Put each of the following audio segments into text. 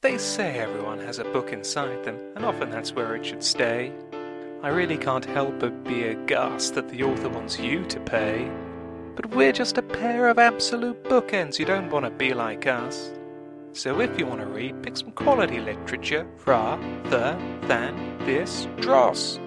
They say everyone has a book inside them, and often that's where it should stay. I really can't help but be aghast that the author wants you to pay. But we're just a pair of absolute bookends, you don't want to be like us. So if you want to read, pick some quality literature rather than this dross.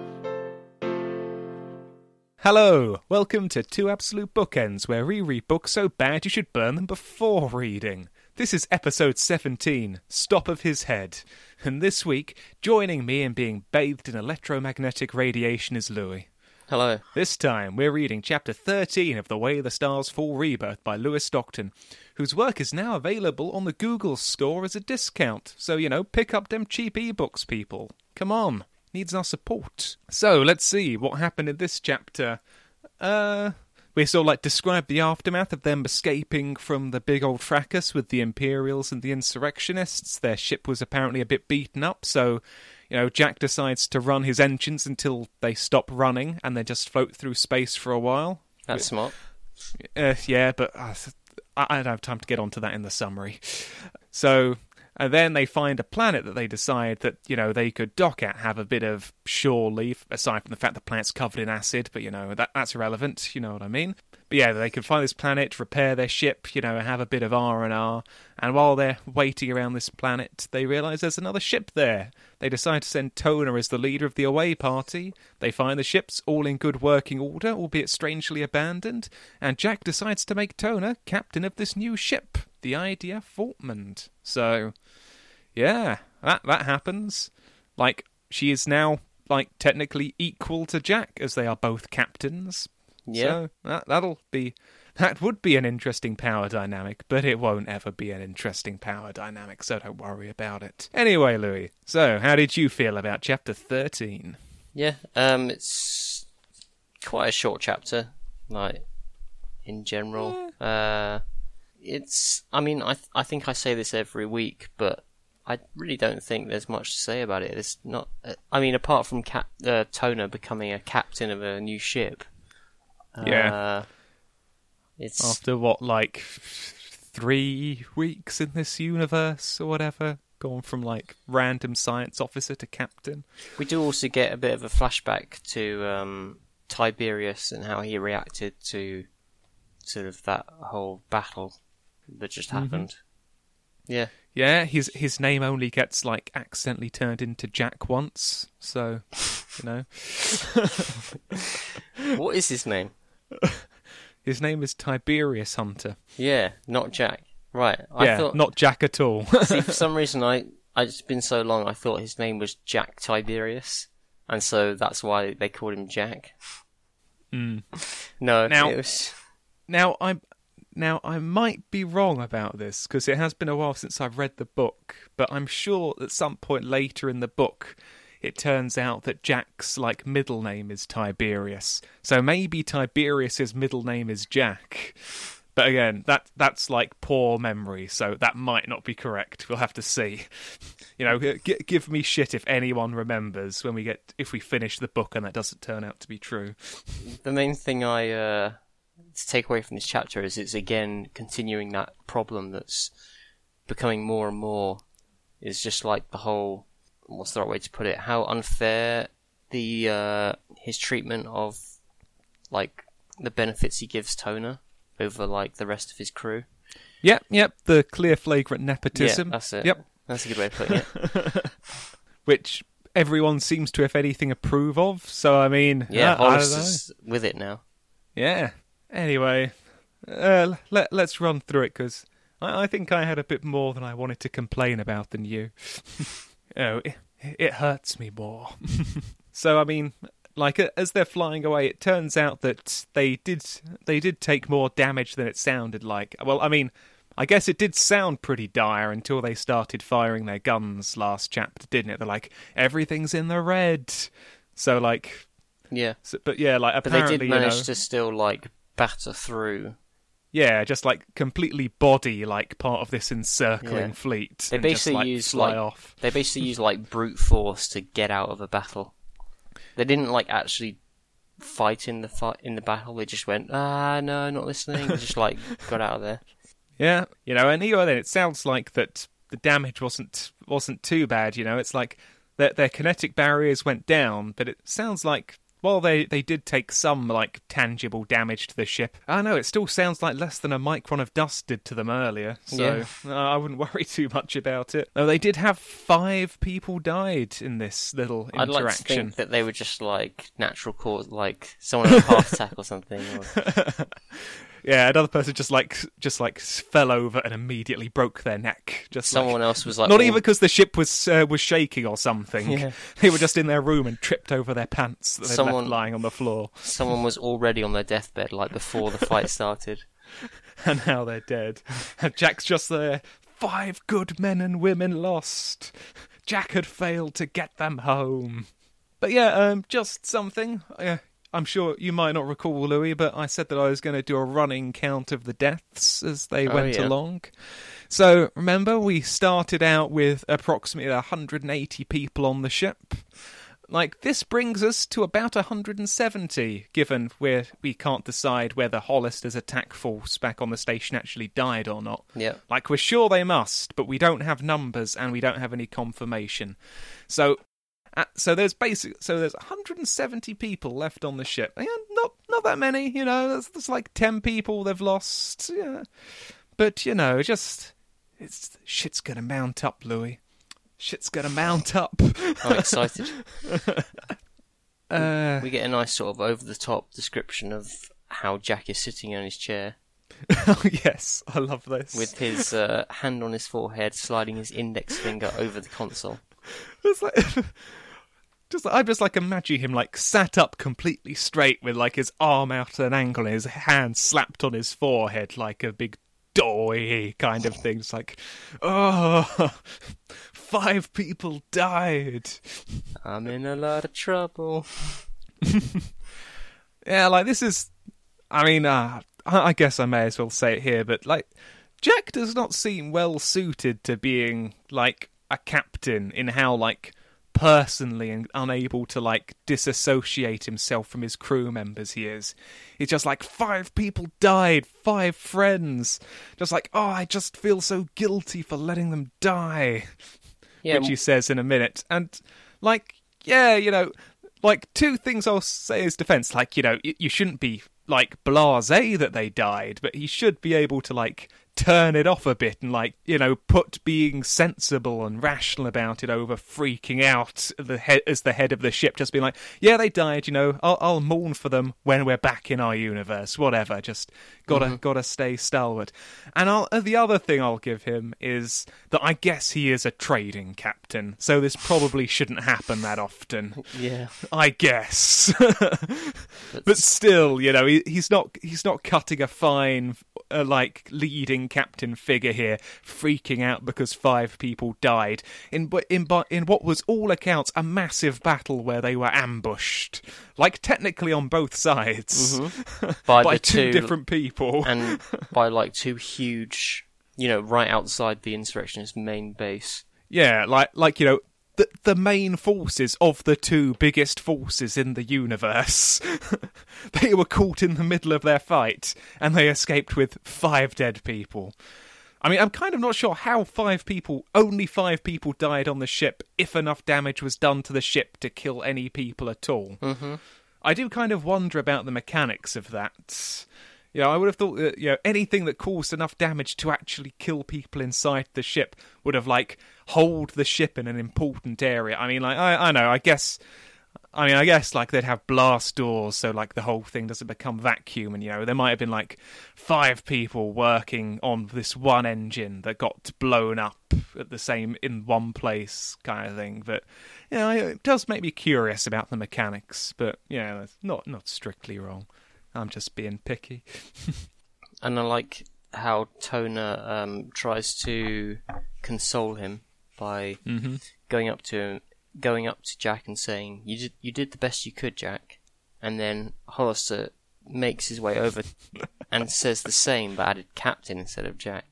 Hello, welcome to Two Absolute Bookends, where we read books so bad you should burn them before reading. This is episode 17, Stop of His Head. And this week, joining me in being bathed in electromagnetic radiation is Louis. Hello. This time, we're reading chapter 13 of The Way the Stars Fall Rebirth by Lewis Stockton, whose work is now available on the Google store as a discount. So, you know, pick up them cheap ebooks, people. Come on, needs our support. So, let's see what happened in this chapter. Uh, we sort of like describe the aftermath of them escaping from the big old fracas with the Imperials and the insurrectionists. Their ship was apparently a bit beaten up, so you know Jack decides to run his engines until they stop running and they just float through space for a while. That's smart. Uh, yeah, but uh, I I don't have time to get onto that in the summary. So, and then they find a planet that they decide that you know they could dock at, have a bit of shore leave, aside from the fact the planet's covered in acid. But you know that that's irrelevant. You know what I mean? But yeah, they can find this planet, repair their ship, you know, have a bit of R and R. And while they're waiting around this planet, they realise there's another ship there. They decide to send Tona as the leader of the away party. They find the ships all in good working order, albeit strangely abandoned. And Jack decides to make Tona captain of this new ship, the Idea Fortmund. So, yeah, that that happens. Like she is now like technically equal to Jack as they are both captains. Yeah. So that that'll be that would be an interesting power dynamic, but it won't ever be an interesting power dynamic, so don't worry about it. Anyway, Louis, so how did you feel about chapter 13? Yeah. Um, it's quite a short chapter, like in general. Uh, it's. I mean, I I think I say this every week, but I really don't think there's much to say about it. It's not. I mean, apart from Cap, uh, Toner becoming a captain of a new ship. Yeah. Uh, it's After what, like three weeks in this universe or whatever? Gone from like random science officer to captain. We do also get a bit of a flashback to um, Tiberius and how he reacted to sort of that whole battle that just Mm-hmm. Yeah, Yeah, his his name only gets like accidentally turned into Jack once, so you know. what is his name? His name is Tiberius Hunter. Yeah, not Jack. Right. I yeah, thought. not Jack at all. see, for some reason, I I it's been so long. I thought his name was Jack Tiberius, and so that's why they called him Jack. Mm. No, Now- it was. Now I now I might be wrong about this because it has been a while since I've read the book, but I'm sure at some point later in the book it turns out that Jack's like middle name is Tiberius. So maybe Tiberius's middle name is Jack. But again, that that's like poor memory, so that might not be correct. We'll have to see. You know, g- give me shit if anyone remembers when we get if we finish the book and that doesn't turn out to be true. the main thing I uh, to take away from this chapter is it's again continuing that problem that's becoming more and more is just like the whole what's the right way to put it how unfair the uh, his treatment of like the benefits he gives Toner over like the rest of his crew. Yep, yep, the clear flagrant nepotism. Yeah, that's it. Yep. That's a good way of putting it. which everyone seems to, if anything, approve of. So I mean, Yeah, don't Hollis is with it now. Yeah. Anyway, uh, let let's run through it because I, I think I had a bit more than I wanted to complain about than you. oh, it, it hurts me more. so I mean. Like as they're flying away, it turns out that they did they did take more damage than it sounded like. Well, I mean, I guess it did sound pretty dire until they started firing their guns last chapter, didn't it? They're like everything's in the red. So like, Yeah, so, but yeah, like but they apparently did you manage know, to still like batter through. yeah, just like completely body like part of this encircling Yeah. fleet. They and just, basically like, use fly like off. they basically use like brute force to get out of a battle. They didn't like actually fight in the fight in the battle. They just went ah no, not listening. They just like got out of there. Yeah, you know, and even then, it sounds like that the damage wasn't wasn't too bad. You know, it's like their their kinetic barriers went down, but it sounds like while they, they did take some like tangible damage to the ship, I know it still sounds like less than a micron of dust did to them earlier. So uh, I wouldn't worry too much about it. Though they did have five people died in this little I'd interaction. like to think that they were just like natural cause, like someone had a heart attack or something. Or... yeah, another person just like just like fell over and immediately broke their neck. Just like- Someone else was like, not even because the ship was uh, was shaking or something. Yeah. They were just in their room and tripped over their pants that they'd Someone- left lying on the floor, someone was already on their deathbed, like before the fight started. and now they're dead. And Jack's just there. Five good men and women lost. Jack had failed to get them home. But yeah, um, just something. Uh, I'm sure you might not recall, Louis, but I said that I was going to do a running count of the deaths as they Oh, went yeah. along. So remember, we started out with approximately 180 people on the ship. Like this brings us to about 170, given where we can't decide whether Hollister's attack force back on the station actually died or not. Yeah. Like we're sure they must, but we don't have numbers and we don't have any confirmation. So, uh, so there's basic. So there's 170 people left on the ship. Yeah, not not that many. You know, there's, there's like 10 people they've lost. Yeah, but you know, just it's shit's gonna mount up, Louis. Shit's gonna mount up. I'm excited. Uh, We get a nice sort of over the top description of how Jack is sitting on his chair oh yes, I love this. with his uh, hand on his forehead, sliding his index finger over the console. It's like, just I just like imagine him like sat up completely straight with like his arm out at an angle and his hand slapped on his forehead like a big doy kind of thing. It's like, oh, five people died. I'm in a lot of trouble. Yeah, like this is. I mean, uh, I I guess I may as well say it here, but like, Jack does not seem well suited to being like a captain in how like personally and unable to like disassociate himself from his crew members he is. He's just like five people died, five friends. Just like, oh, I just feel so guilty for letting them die Yeah, which he says in a minute. And like, yeah, you know, like two things I'll say as defense. Like, you know, y- you shouldn't be like blasé that they died, but he should be able to like turn it off a bit and like you know put being sensible and rational about it over freaking out the head as the head of the ship just being like yeah they died you know I'll, I'll mourn for them when we're back in our universe whatever just gotta gotta stay stalwart and I'll, uh, the other thing I'll give him is that I guess he is a trading captain so this probably shouldn't happen that often yeah. I guess. but still, you know, he, he's not he's not cutting a fine uh, like leading captain figure here, freaking out because five people died in in in what was all accounts a massive battle where they were ambushed, like technically on both sides By, by the two two different people. and by like two huge, you know, right outside the insurrectionist main base. Yeah, like like you know the the main forces of the two biggest forces in the universe. they were caught in the middle of their fight and they escaped with five dead people. I mean, I'm kind of not sure how five people, only five people died on the ship if enough damage was done to the ship to kill any people at all. Mm-hmm. I do kind of wonder about the mechanics of that. You know, I would have thought that you know anything that caused enough damage to actually kill people inside the ship would have like hold the ship in an important area. I mean, like I, I know, I guess. I mean, I guess like they'd have blast doors, so like the whole thing doesn't become vacuum, and you know there might have been like five people working on this one engine that got blown up at the same in one place, kind of thing. But you know, it does make me curious about the mechanics. But yeah, that's not not strictly wrong. I'm just being picky. And I like how Toner um, tries to console him by Mm-hmm. going up to him, going up to Jack and saying, "You did, you did the best you could, Jack." And then Hollister makes his way over and says the same, but added Captain instead of Jack.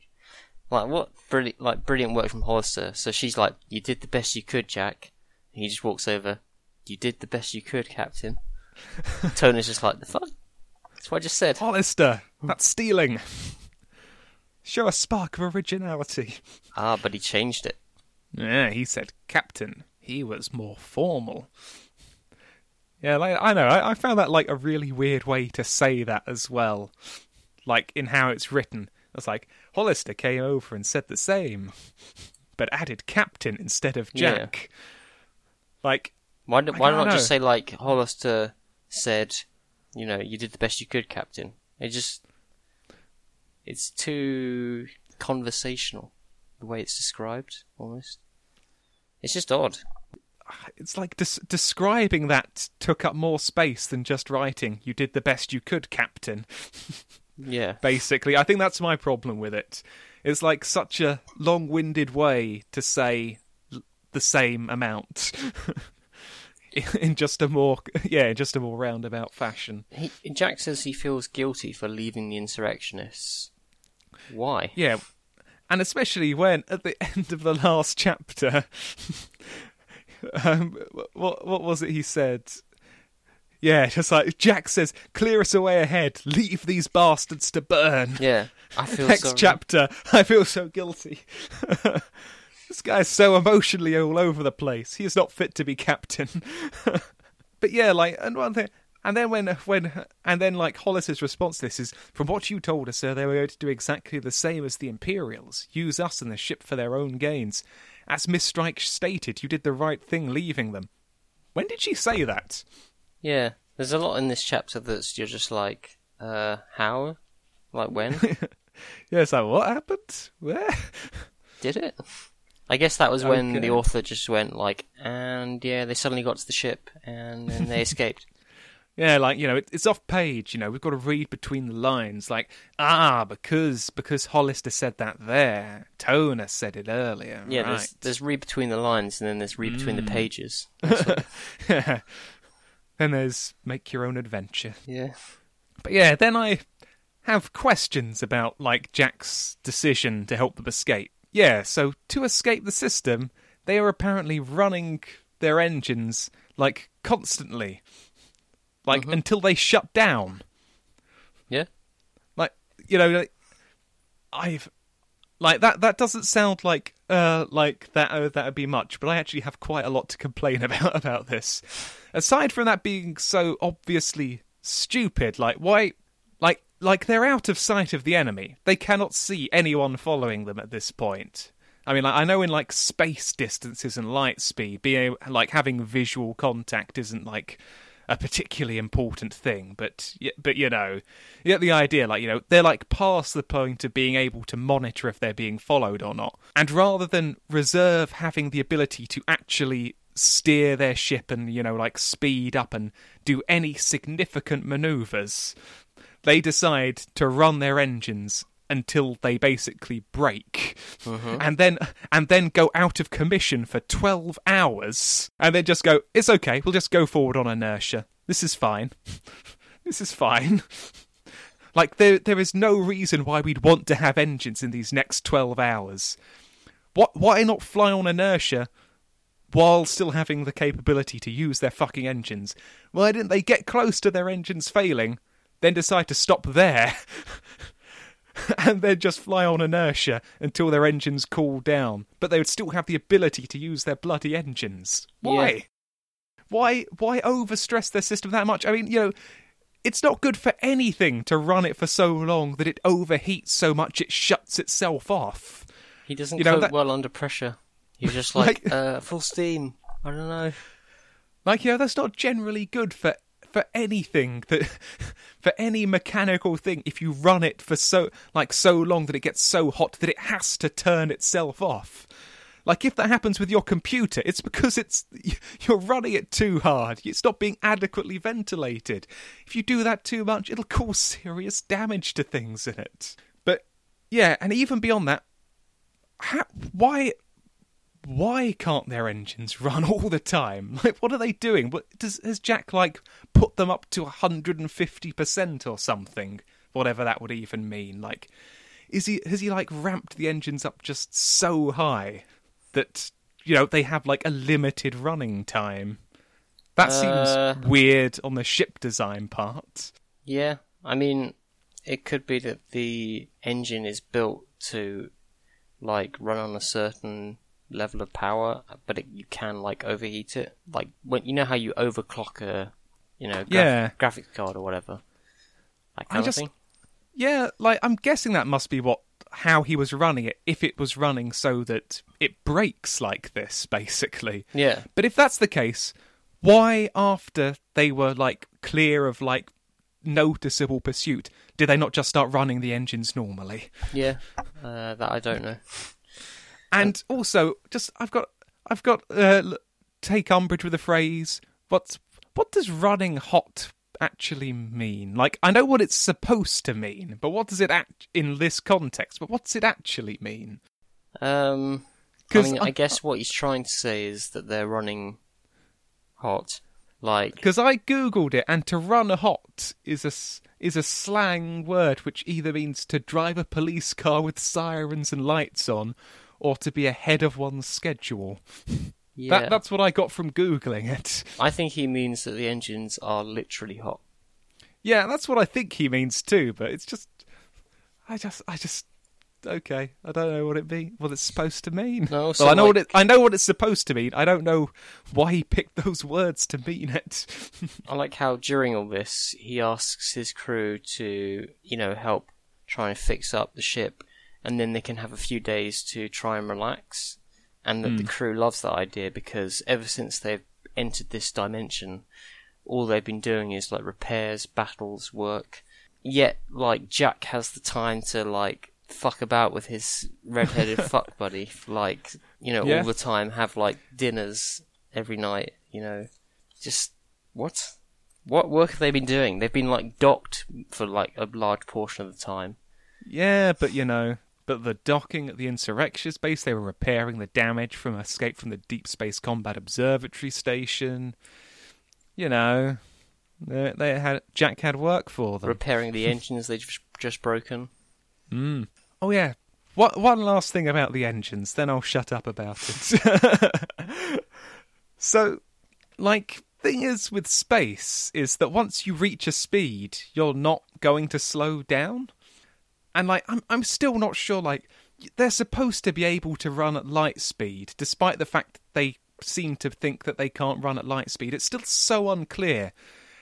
Like what brilliant, like brilliant work from Hollister. So she's like, "You did the best you could, Jack." And he just walks over. You did the best you could, Captain. Toner's just like, "The fuck." That's what I just said. Hollister, that's stealing. show a spark of originality. Ah, but he changed it. Yeah, he said captain. He was more formal. Yeah, like I know. I, I found that like a really weird way to say that as well. Like in how it's written. It's like Hollister came over and said the same, but added captain instead of Yeah. Jack. Like Why, do, why not just say like Hollister said, you know, you did the best you could, Captain. It just, it's too conversational the way it's described, almost. It's just odd. it's like des- describing that took up more space than just writing. You did the best you could, captain. Yeah, basically. I think that's my problem with it. It's like such a long winded way to say l- the same amount. in just a more yeah, just a more roundabout fashion. he, Jack says he feels guilty for leaving the insurrectionists. Why? Yeah. And especially when at the end of the last chapter um what what was it he said? Yeah, just like Jack says, clear us away ahead, leave these bastards to burn. Yeah, I feel Next sorry. chapter, I feel so guilty. this guy's so emotionally all over the place. He is not fit to be captain. but yeah, like, and one thing, and then when, when, and then like Hollis's response to this is, from what you told us, sir, they were going to do exactly the same as the Imperials, use us and the ship for their own gains. As Miss Strike stated, you did the right thing leaving them. When did she say that? Yeah, there's a lot in this chapter that's you're just like, uh, how? Like when? Yeah, it's like, what happened? Where? Did it? I guess that was when Okay. the author just went like, and yeah, they suddenly got to the ship and then they escaped. Yeah, like you know, it, it's off page. You know, we've got to read between the lines. Like, ah, because because Hollister said that there, Toner said it earlier. Yeah, right. there's there's read between the lines and then there's read between the Mm. pages. then there's make your own adventure. Yeah. But yeah, then I have questions about like Jack's decision to help them escape. Yeah, so to escape the system, they are apparently running their engines like constantly, like Mhm. until they shut down. Yeah. like you know like, i've like that that doesn't sound like uh like that uh, that would be much but i actually have quite a lot to complain about about this aside from that being so obviously stupid like why like like they're out of sight of the enemy they cannot see anyone following them at this point I mean, like, I know in like space distances and light speed, being like having visual contact isn't like a particularly important thing, but but you know, you get the idea. Like you know, they're like past the point of being able to monitor if they're being followed or not, and rather than reserve having the ability to actually steer their ship and you know like speed up and do any significant maneuvers, they decide to run their engines until they basically break. Mm-hmm. And then and then go out of commission for 12 hours. And then just go it's okay we'll just go forward on inertia. This is fine. This is fine. Like there there is no reason why we'd want to have engines in these next 12 hours. What why not fly on inertia while still having the capability to use their fucking engines? Why didn't they get close to their engines failing then decide to stop there and then just fly on inertia until their engines cool down. But they would still have the ability to use their bloody engines. Why? Yeah. Why? Why overstress their system that much? I mean, you know, it's not good for anything to run it for so long that it overheats so much it shuts itself off. He doesn't You know, cope that- well under pressure. He's just like, Like- uh, full steam. I don't know. Like, you know, that's not generally good for for anything that for any mechanical thing if you run it for so like so long that it gets so hot that it has to turn itself off. Like if that happens with your computer, it's because it's you're running it too hard. It's not being adequately ventilated. If you do that too much, it'll cause serious damage to things in it. But yeah, and even beyond that, how, why why can't their engines run all the time? Like, what are they doing? What does has Jack like put them up to hundred and fifty percent or something? Whatever that would even mean. Like, is he has he like ramped the engines up just so high that you know they have like a limited running time? That Uh. seems weird on the ship design part. Yeah, I mean, it could be that the engine is built to like run on a certain level of power, but it, you can like overheat it. Like when you know how you overclock a you know graf- Yeah. graphics card or whatever. That I kind just- of thing. Yeah, like I'm guessing that must be what how he was running it if it was running so that it breaks like this basically. Yeah. But if that's the case, why after they were like clear of like noticeable pursuit did they not just start running the engines normally? Yeah. Uh, that I don't know. And also, just I've got I've got uh, take umbrage with the phrase. What's what does running hot actually mean? Like I know what it's supposed to mean, but what does it act in this context? But what's it actually mean? Um, I mean, I- I guess what he's trying to say is that they're running hot. Like, Because I googled it, and to run hot is a is a slang word which either means to drive a police car with sirens and lights on, or to be ahead of one's schedule. yeah, That, that's what I got from googling it. I think he means that the engines are literally hot. Yeah, that's what I think he means too. But it's just, I just, I just, okay. I don't know what it mean, what it's supposed to mean. No, well, so, I know what it, I know what it's supposed to mean. I don't know why he picked those words to mean it. I like how during all this he asks his crew to, you know, help try and fix up the ship, and then they can have a few days to try and relax. And that the hmm. crew loves that idea because ever since they've entered this dimension, all they've been doing is like repairs, battles, work. Yet, like Jack has the time to like fuck about with his red-headed fuck buddy, like you know, Yeah. all the time. Have like dinners every night, you know. Just what? What work have they been doing? They've been like docked for like a large portion of the time. Yeah, but you know, but the docking at the Insurrectionist base, they were repairing the damage from escape from the Deep Space Combat Observatory Station. You know, they, they had Jack had work for them. repairing the engines they've just, just broken. Mm. Oh yeah. What, one last thing about the engines, then I'll shut up about it. so, like, thing is with space is that once you reach a speed, you're not going to slow down. And like, I'm I'm still not sure. Like, they're supposed to be able to run at light speed, despite the fact that they seem to think that they can't run at light speed. It's still so unclear.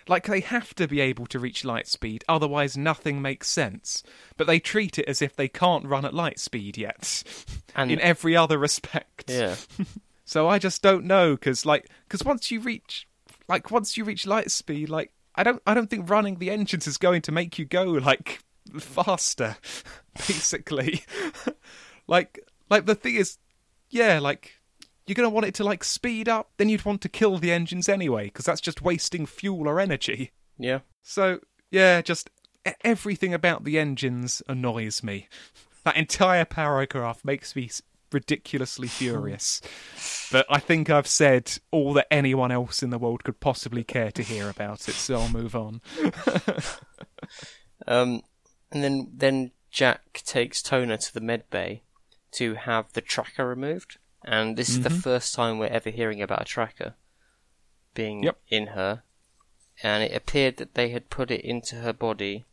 Like they have to be able to reach light speed, otherwise nothing makes sense. But they treat it as if they can't run at light speed yet, And in every other respect. yeah, So I just don't know because, like, because once you reach, like, once you reach light speed, like, I don't, I don't think running the engines is going to make you go like faster, basically. like, like the thing is, yeah, like. You're going to want it to like speed up, then you'd want to kill the engines anyway, because that's just wasting fuel or energy. yeah. So, yeah, just everything about the engines annoys me. That entire paragraph makes me ridiculously furious. But I think I've said all that anyone else in the world could possibly care to hear about it, so I'll move on. Um, and then then Jack takes Toner to the med bay to have the tracker removed, and this is the first time we're ever hearing about a tracker being Yep. in her. And it appeared that they had put it into her body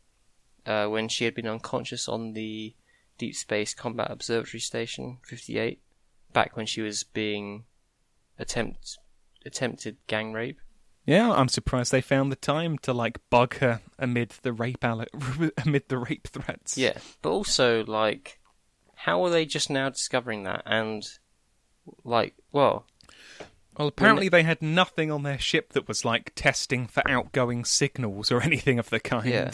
uh, when she had been unconscious on the Deep Space Combat Observatory Station 58, back when she was being attempt attempted gang rape. Yeah, I'm surprised they found the time to like bug her amid the rape amid the rape threats. Yeah, but also like, how are they just now discovering that? And like, well, Well, apparently they had nothing on their ship that was like testing for outgoing signals or anything of the kind. Yeah.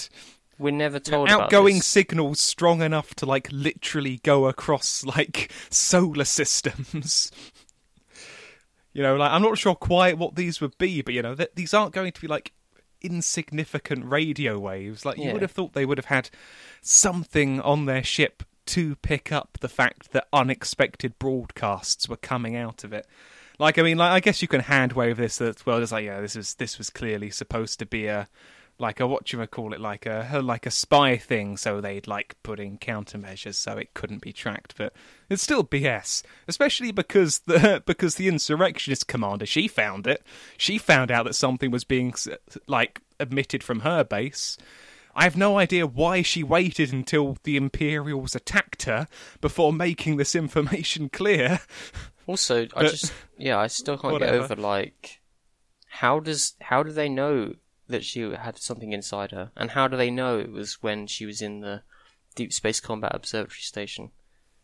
we're never told about outgoing signals strong enough to like literally go across like solar systems. You know, like I'm not sure quite what these would be, but you know, th- these aren't going to be like insignificant radio waves. Like you Yeah. would have thought they would have had something on their ship to pick up the fact that unexpected broadcasts were coming out of it. Like I mean, like I guess you can hand wave this as well. It's like yeah, this was this was clearly supposed to be a like a what you call it like a like a spy thing. So they'd like put in countermeasures so it couldn't be tracked. But it's still BS, especially because the because the insurrectionist commander she found it. She found out that something was being like emitted from her base. I have no idea why she waited until the Imperials attacked her before making this information clear. Also, I But- just yeah, I still can't Whatever. get over like how does how do they know that she had something inside her, and how do they know it was when she was in the Deep Space Combat Observatory Station?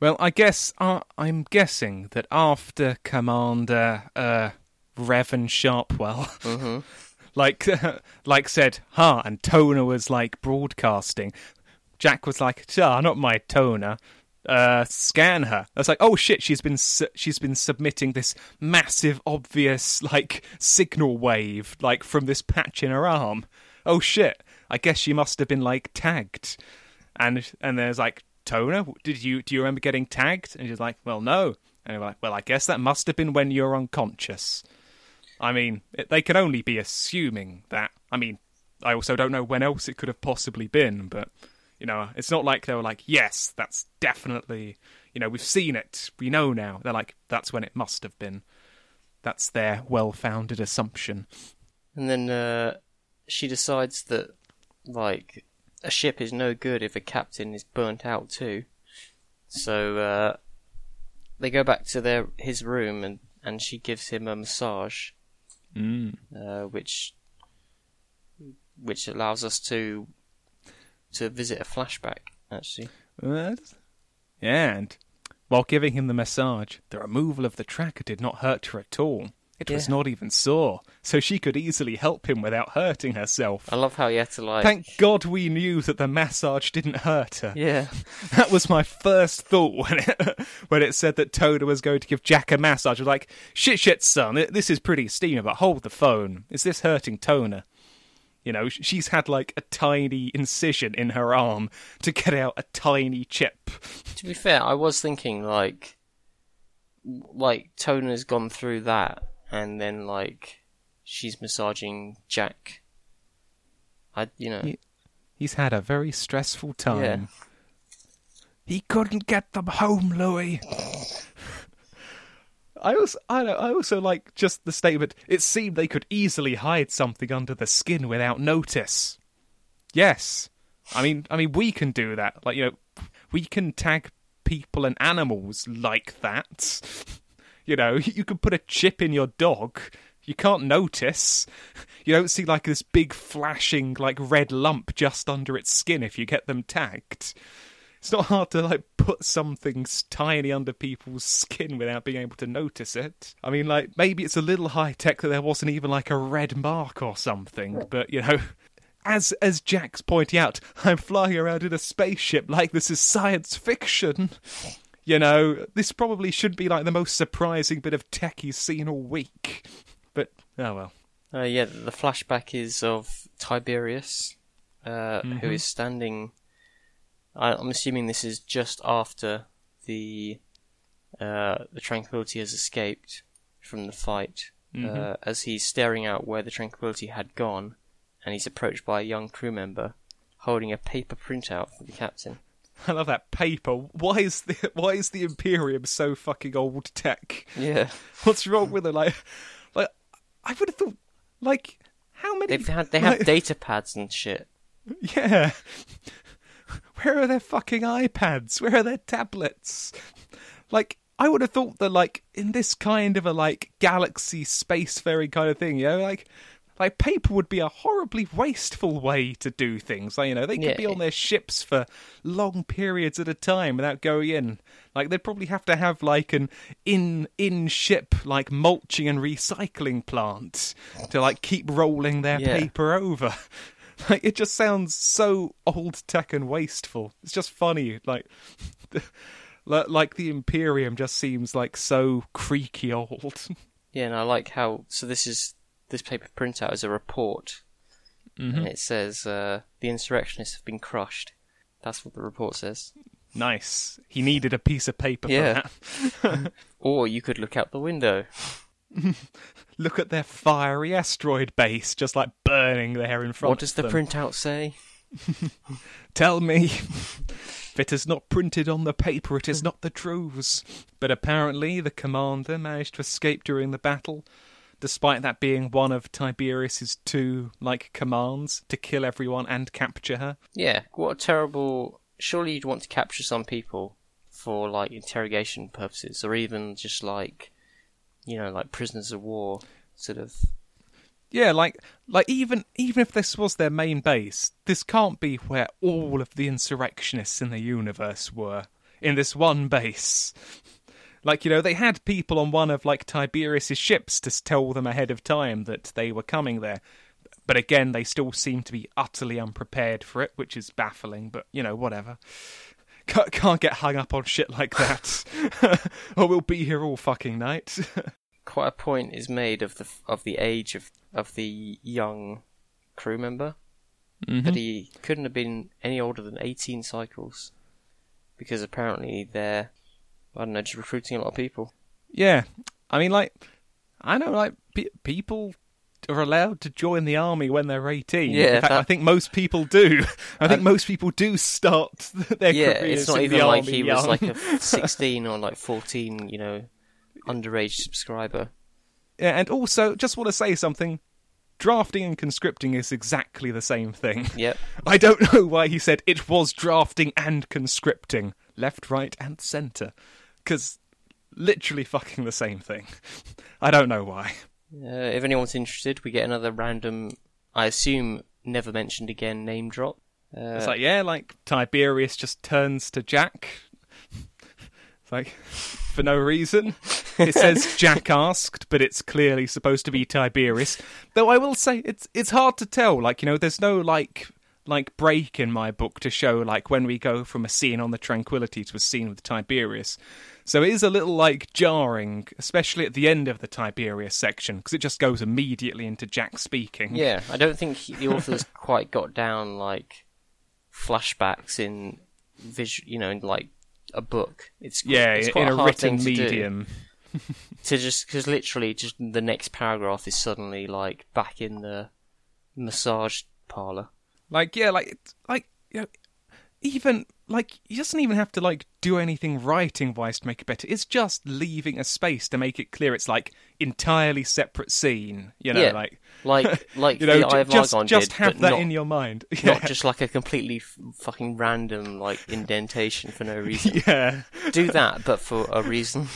Well, I guess uh, I'm guessing that after Commander uh, Revan Sharpwell, hmm like like said, ha, and Toner was like broadcasting. Jack was like, "Ah, not my Toner." Uh, scan her. I was like, "Oh shit, she's been su- she's been submitting this massive, obvious like signal wave, like from this patch in her arm. Oh shit, I guess she must have been like tagged." And and there's like, "Toner, did you do you remember getting tagged?" And she's like, "Well, no." And we're like, "Well, I guess that must have been when you're unconscious." I mean, it, they can only be assuming that. I mean, I also don't know when else it could have possibly been, but you know, it's not like they were like, "Yes, that's definitely." You know, we've seen it. We know now. They're like, "That's when it must have been." That's their well-founded assumption. And then uh, she decides that like a ship is no good if a captain is burnt out too. So uh, they go back to their his room and and she gives him a massage, Mm. uh, which which allows us to to visit a flashback. Actually, What? And while giving him the massage, the removal of the tracker did not hurt her at all. It was not even sore, so she could easily help him without hurting herself. I love how you had to like. Thank God we knew that the massage didn't hurt her. yeah, That was my first thought when it, when it said that Toda was going to give Jack a massage. I was like, shit, shit, son, this is pretty steamy, but hold the phone. Is this hurting Tona? You know, she's had like a tiny incision in her arm to get out a tiny chip. to be fair, I was thinking like, like Tona's gone through that, and then like she's massaging Jack. I, you know, Yeah. He's had a very stressful time. Yeah. He couldn't get them home, Louis. I also, I, I also like just the statement. It seemed they could easily hide something under the skin without notice. Yes, I mean, I mean, we can do that. Like you know, we can tag people and animals like that. You know, you can put a chip in your dog. You can't notice. You don't see like this big flashing like red lump just under its skin if you get them tagged. It's not hard to like put something tiny under people's skin without being able to notice it. I mean, like maybe it's a little high tech that there wasn't even like a red mark or something, but you know, as as Jack's pointing out, I'm flying around in a spaceship like this is science fiction. You know, this probably should be like the most surprising bit of tech he's seen all week. But oh well. uh, yeah, the flashback is of Tiberius, uh, who Mhm. is standing. I, I'm assuming this is just after the uh, the Tranquility has escaped from the fight, Mhm. uh, as he's staring out where the Tranquility had gone, and he's approached by a young crew member holding a paper printout for the captain. I love that paper. Why is the why is the Imperium so fucking old tech? Yeah, What's wrong with it? Like, like I would have thought, like, how many? they've had they have like- data pads and shit. Yeah. Where are their fucking iPads? Where are their tablets? Like, I would have thought that, like, in this kind of a like galaxy spacefaring kind of thing, you know, like, like paper would be a horribly wasteful way to do things. Like, you know, they could Yeah. be on their ships for long periods at a time without going in. Like, they'd probably have to have like an in in ship like mulching and recycling plant to like keep rolling their Yeah. paper over. Like it just sounds so old tech and wasteful. It's just funny, like like the Imperium just seems like so creaky old. Yeah, and I like how so this is this paper printout is a report, and it says uh, the insurrectionists have been crushed. That's what the report says. Nice. He needed a piece of paper Yeah. for that. Or you could look out the window. Look at their fiery asteroid base, just like burning there in front. What does the them. printout say? Tell me. if it is not printed on the paper, it is not the truths. But apparently, the commander managed to escape during the battle, despite that being one of Tiberius's two like commands to kill everyone and capture her. Yeah, what a terrible. Surely you'd want to capture some people for like interrogation purposes, or even just like, you know, like prisoners of war, sort of. Yeah, like like even even if this was their main base, this can't be where all of the insurrectionists in the universe were in this one base. Like you know, they had people on one of like Tiberius's ships to tell them ahead of time that they were coming there. But again, they still seem to be utterly unprepared for it, which is baffling. But you know, whatever. Can't, can't get hung up on shit like that, or we'll be here all fucking night. Quite a point is made of the of the age of of the young crew member. Mm-hmm. That he couldn't have been any older than eighteen cycles, because apparently they're I don't know, just recruiting a lot of people. Yeah, I mean, like, I know, like, pe- people are allowed to join the army when they're eighteen. Yeah, in fact, that- I think most people do. I think most people do start their yeah, careers it's not in even the like army he young. was like a sixteen or like fourteen, you know, underage subscriber. Yeah, and also, just want to say something. Drafting and conscripting is exactly the same thing. Yep. I don't know why he said it was drafting and conscripting, left, right, and centre, because literally fucking the same thing. I don't know why. Uh, if anyone's interested, we get another random, I assume never mentioned again, name drop. Uh, It's like, yeah, like Tiberius just turns to Jack. It's like, for no reason. It says Jack asked, but it's clearly supposed to be Tiberius. Though I will say it's it's hard to tell. Like, you know, there's no like like break in my book to show like when we go from a scene on the Tranquility to a scene with Tiberius. So it is a little like jarring, especially at the end of the Tiberius section, because it just goes immediately into Jack speaking. yeah, I don't think he, the author's quite got down like flashbacks in vis, you know, in like a book. It's Yeah, it's in a hard written thing to medium. to just because literally just the next paragraph is suddenly like back in the massage parlor. Like yeah, like like you know, even like he doesn't even have to like do anything writing wise to make it better. It's just leaving a space to make it clear it's like entirely separate scene. You know, Yeah. like Like like you know, the ju- just Argon just did, have that not, in your mind. not just like a completely f- fucking random like indentation for no reason. yeah, Do that, but for a reason,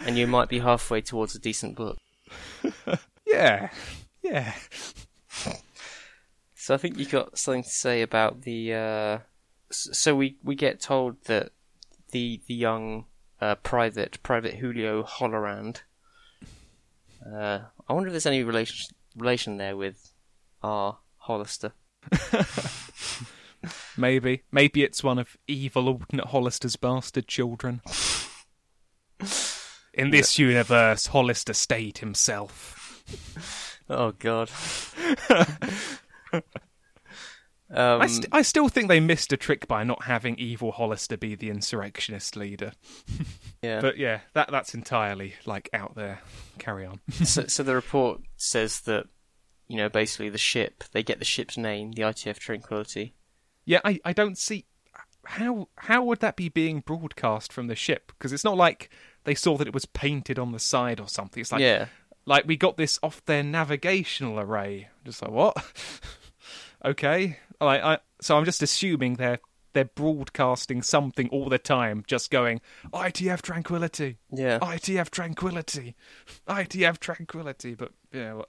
and you might be halfway towards a decent book. yeah, yeah. So I think you got something to say about the. Uh, so we we get told that the the young uh, private private Julio Hollerand. Uh, I wonder if there's any relation relation there with R. Hollister. Maybe maybe it's one of evil alternate Hollister's bastard children. In this universe, Hollister stayed himself. Oh God. um, I, st- I still think they missed a trick by not having evil Hollister be the insurrectionist leader. yeah. But yeah, that that's entirely like out there. Carry on. so, so the report says that you know basically the ship they get the ship's name, the ITF Tranquility. yeah, I, I don't see how how would that be being broadcast from the ship because it's not like they saw that it was painted on the side or something. It's like yeah. like we got this off their navigational array. Just like what? okay, like I so I'm just assuming they're they're broadcasting something all the time, just going ITF tranquility. Yeah. ITF tranquility, ITF tranquility. But yeah, wha-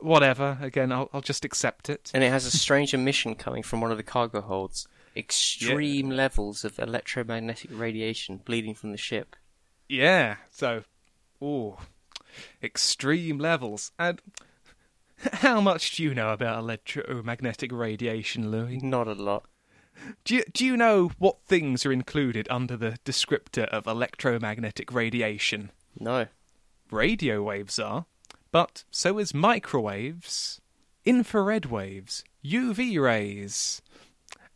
whatever. Again, I'll I'll just accept it. and it has a strange emission coming from one of the cargo holds. Extreme levels of electromagnetic radiation bleeding from the ship. Yeah. So, oh, extreme levels. And how much do you know about electromagnetic radiation, Louis? Not a lot. Do you, do you know what things are included under the descriptor of electromagnetic radiation? No. Radio waves are, but so is microwaves, infrared waves, UV rays,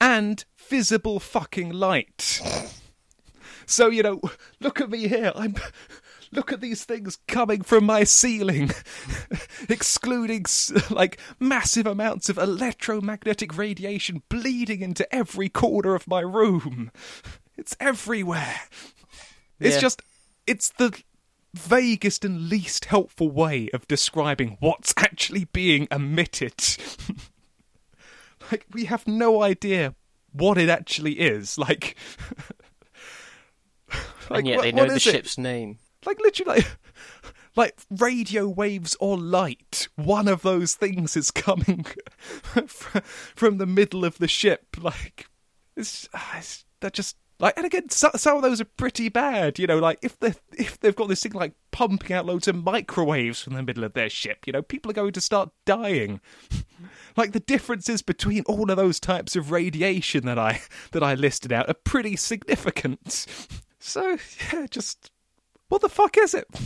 and visible fucking light. So, you know, look at me here. I'm. Look at these things coming from my ceiling, excluding like massive amounts of electromagnetic radiation bleeding into every corner of my room. It's everywhere. It's just, it's the vaguest and least helpful way of describing what's actually being emitted. like, we have no idea what it actually is. Like, like and yet what- they know the is it? ship's name. Like literally like, like radio waves or light one of those things is coming from the middle of the ship. Like it's, ah, it's they're just like and again so, some of those are pretty bad you know like if they if they've got this thing like pumping out loads of microwaves from the middle of their ship you know people are going to start dying. Like the differences between all of those types of radiation that i that i listed out are pretty significant. So yeah just what the fuck is it?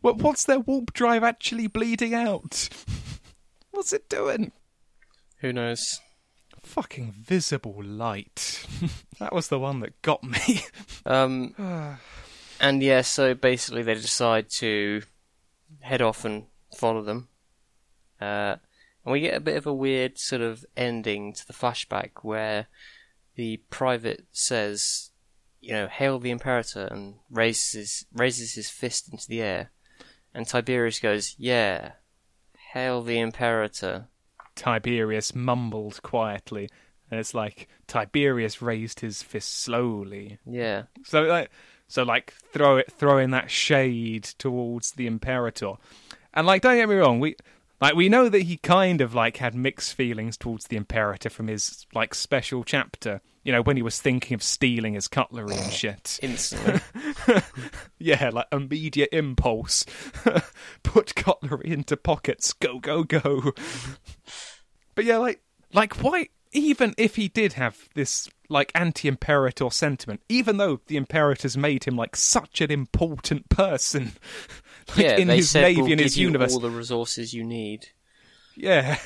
What, what's their warp drive actually bleeding out? What's it doing? Who knows? Fucking visible light. that was the one that got me. Um, and yeah, so basically they decide to head off and follow them. Uh, and we get a bit of a weird sort of ending to the flashback where the private says, you know, hail the Imperator and raises raises his fist into the air. And Tiberius goes, yeah, hail the Imperator. Tiberius mumbled quietly, and it's like Tiberius raised his fist slowly. Yeah. So like, so like throw it, throwing that shade towards the Imperator, and like don't get me wrong, we like we know that he kind of like had mixed feelings towards the Imperator from his like special chapter. You know when he was thinking of stealing his cutlery and shit. Instantly. Yeah, like immediate impulse, put cutlery into pockets, go go go. but yeah, like like why? Even if he did have this like anti-imperator sentiment, even though the imperators made him like such an important person, like yeah, in his said navy we'll and his universe, all the resources you need. yeah,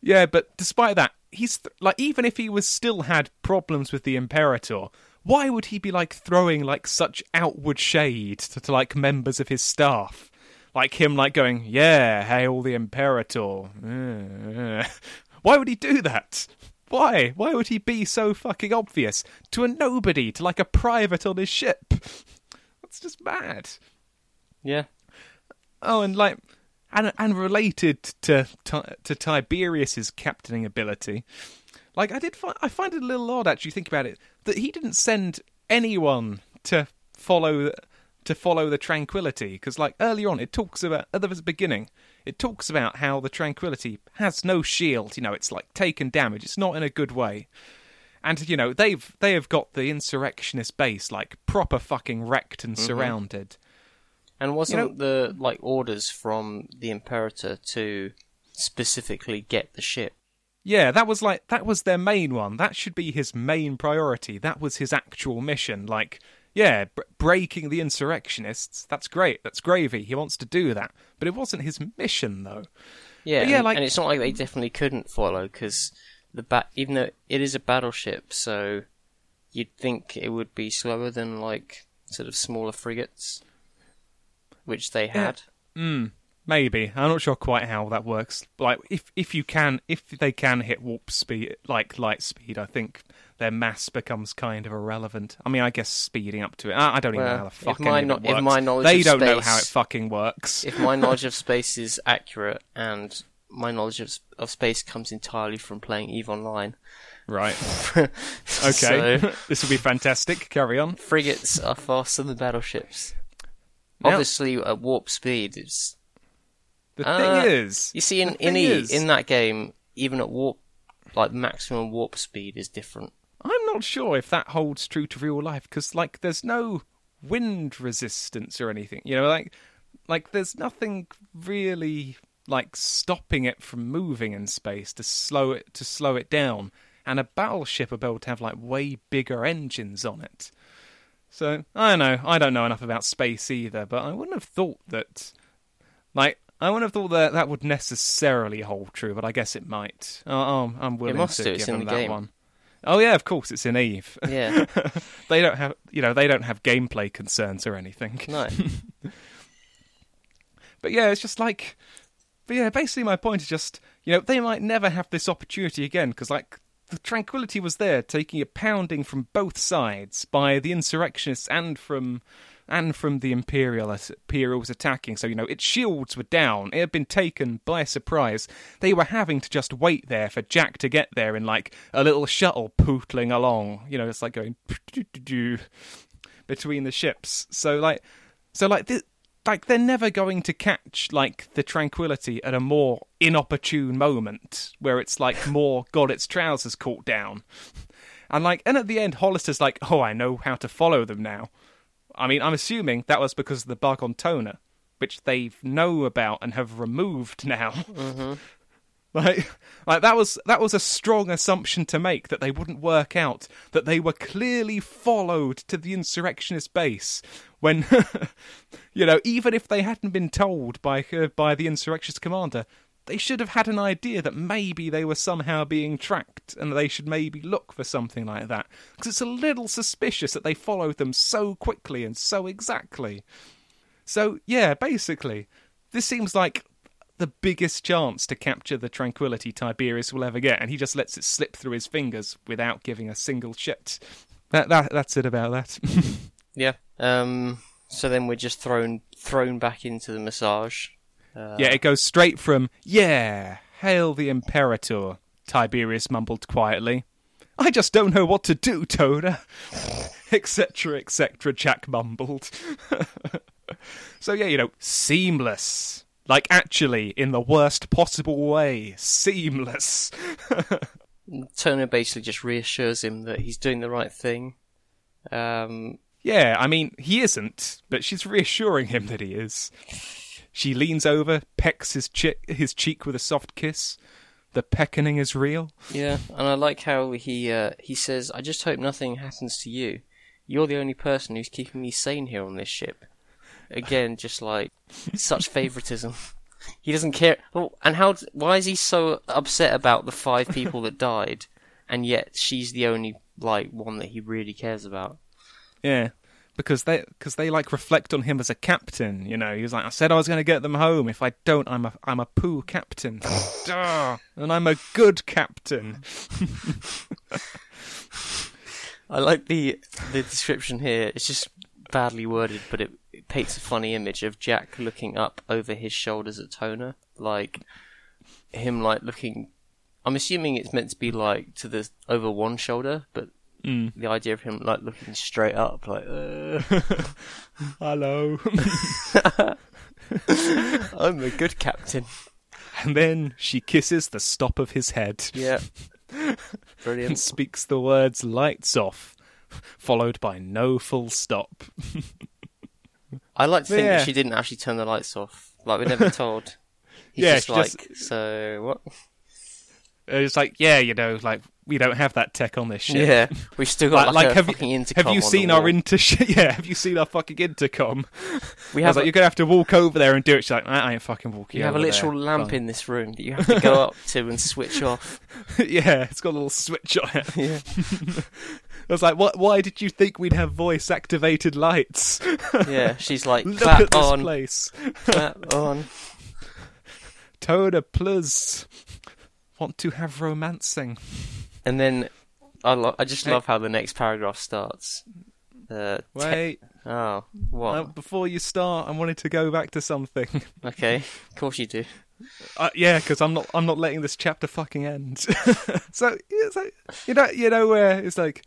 yeah. But despite that, he's th- like even if he was still had problems with the imperator, why would he be like throwing like such outward shade to, to like members of his staff? Like him, like going, "Yeah, hail the imperator." Uh, uh." Why would he do that? Why? Why would he be so fucking obvious to a nobody, to like a private on his ship? That's just mad. Yeah. Oh, and like, and and related to to, to Tiberius's captaining ability, like I did find I find it a little odd actually. Think about it that he didn't send anyone to follow to follow the Tranquility because like earlier on it talks about at the beginning it talks about how the Tranquility has no shield. You know, it's like taken damage. It's not in a good way. And you know they've they have got the insurrectionist base like proper fucking wrecked and mm-hmm. surrounded. And wasn't know- the like orders from the Imperator to specifically get the ship? Yeah, that was like that was their main one. That should be his main priority. That was his actual mission. Like, yeah, br- breaking the insurrectionists. That's great. That's gravy. He wants to do that, but it wasn't his mission though. Yeah, But yeah, and, like- and it's not like they definitely couldn't follow because the bat, even though it is a battleship, so you'd think it would be slower than like sort of smaller frigates, which they had. Mm, maybe. I'm not sure quite how that works. Like, if if you can, if they can hit warp speed, like light speed, I think their mass becomes kind of irrelevant. I mean, I guess speeding up to it. I, I don't even know how the if fuck my any of kno- it if works. my knowledge they don't know how it fucking works. If my knowledge of space is accurate and my knowledge of, of space comes entirely from playing Eve Online, Right. Okay. so this will be fantastic. Carry on. frigates are faster than battleships. Now- Obviously, at warp speed, it's The Uh, thing is, You see, in, in E, is- in that game, even at warp, like maximum warp speed is different. I'm not sure if that holds true to real life because, like, there's no wind resistance or anything. You know, like, like there's nothing really like stopping it from moving in space to slow it to slow it down. And a battleship be able to have like way bigger engines on it. So I don't know. I don't know enough about space either, but I wouldn't have thought that. Like, I wouldn't have thought that that would necessarily hold true, but I guess it might. Oh, oh, I'm willing must to do, give it's in them the that game. one. Oh yeah, of course it's in Eve. Yeah, they don't have, you know, they don't have gameplay concerns or anything. no. But yeah, it's just like, but yeah, basically my point is just, you know, they might never have this opportunity again because like the tranquility was there, taking a pounding from both sides by the insurrectionists and from and from the Imperial Imperials attacking. So, you know, its shields were down. It had been taken by surprise. They were having to just wait there for Jack to get there in like a little shuttle pootling along. You know, it's like going between the ships. So like so like this like they're never going to catch like the tranquility at a more inopportune moment where it's like more got its trousers caught down. And like and at the end Hollister's like, "Oh, I know how to follow them now." I mean, I'm assuming that was because of the bug on toner, which they know about and have removed now. Mm-hmm. Like, like that was that was a strong assumption to make that they wouldn't work out that they were clearly followed to the insurrectionist base when, you know, even if they hadn't been told by uh, by the insurrectionist commander, they should have had an idea that maybe they were somehow being tracked and they should maybe look for something like that because it's a little suspicious that they followed them so quickly and so exactly. So yeah, basically, this seems like the biggest chance to capture the tranquility Tiberius will ever get, and he just lets it slip through his fingers without giving a single shit. That, that that's it about that. yeah. Um. So then we're just thrown thrown back into the massage. Uh, yeah, it goes straight from "Yeah, hail the Imperator," Tiberius mumbled quietly. I just don't know what to do, Toda. etc., etc., Jack mumbled. so, yeah, you know, seamless. Like, actually, in the worst possible way, seamless. Toner basically just reassures him that he's doing the right thing. Um, yeah, I mean, he isn't, but she's reassuring him that he is. She leans over, pecks his, chi- his cheek with a soft kiss. The peckening is real. Yeah, and I like how he uh, he says, "I just hope nothing happens to you. You're the only person who's keeping me sane here on this ship." Again, just like such favoritism. He doesn't care. Oh, and how? Why is he so upset about the five people that died, and yet she's the only like one that he really cares about? Yeah, because they because they like reflect on him as a captain. You know, he's like, I said I was going to get them home. If I don't, I'm a I'm a poo captain, and I'm a good captain. Mm. I like the the description here. It's just badly worded, but it, it paints a funny image of Jack looking up over his shoulders at Toner, like him like looking. I'm assuming it's meant to be like to the over one shoulder, but Mm. the idea of him like looking straight up, like, uh, Hello. I'm a good captain. and then she kisses the stop of his head Yeah, brilliant. and speaks the words "lights off," followed by no full stop. I like to think Yeah. that she didn't actually turn the lights off. Like we're never told. He's Yeah, just like, just- so what? It's like, yeah, you know, like we don't have that tech on this ship. Yeah, we've still got like, a have you fucking intercom. have you seen our inter? Yeah, have you seen our fucking intercom? We I have like, a- you're gonna have to walk over there and do it. She's like, I ain't fucking walking. You have a literal there. lamp in this room that you have to go up to and switch off. yeah, it's got a little switch on it. Yeah. I was like, what? Why did you think we'd have voice activated lights? Yeah, she's like, Look at this on, place. clap on. Toda plus want to have romancing. And then I, lo- I just love how the next paragraph starts. Uh, te- Wait, oh, what? uh, before you start, I wanted to go back to something. Okay, of course you do. Uh, yeah, because I'm not I'm not letting this chapter fucking end. so it's like you know you know where it's like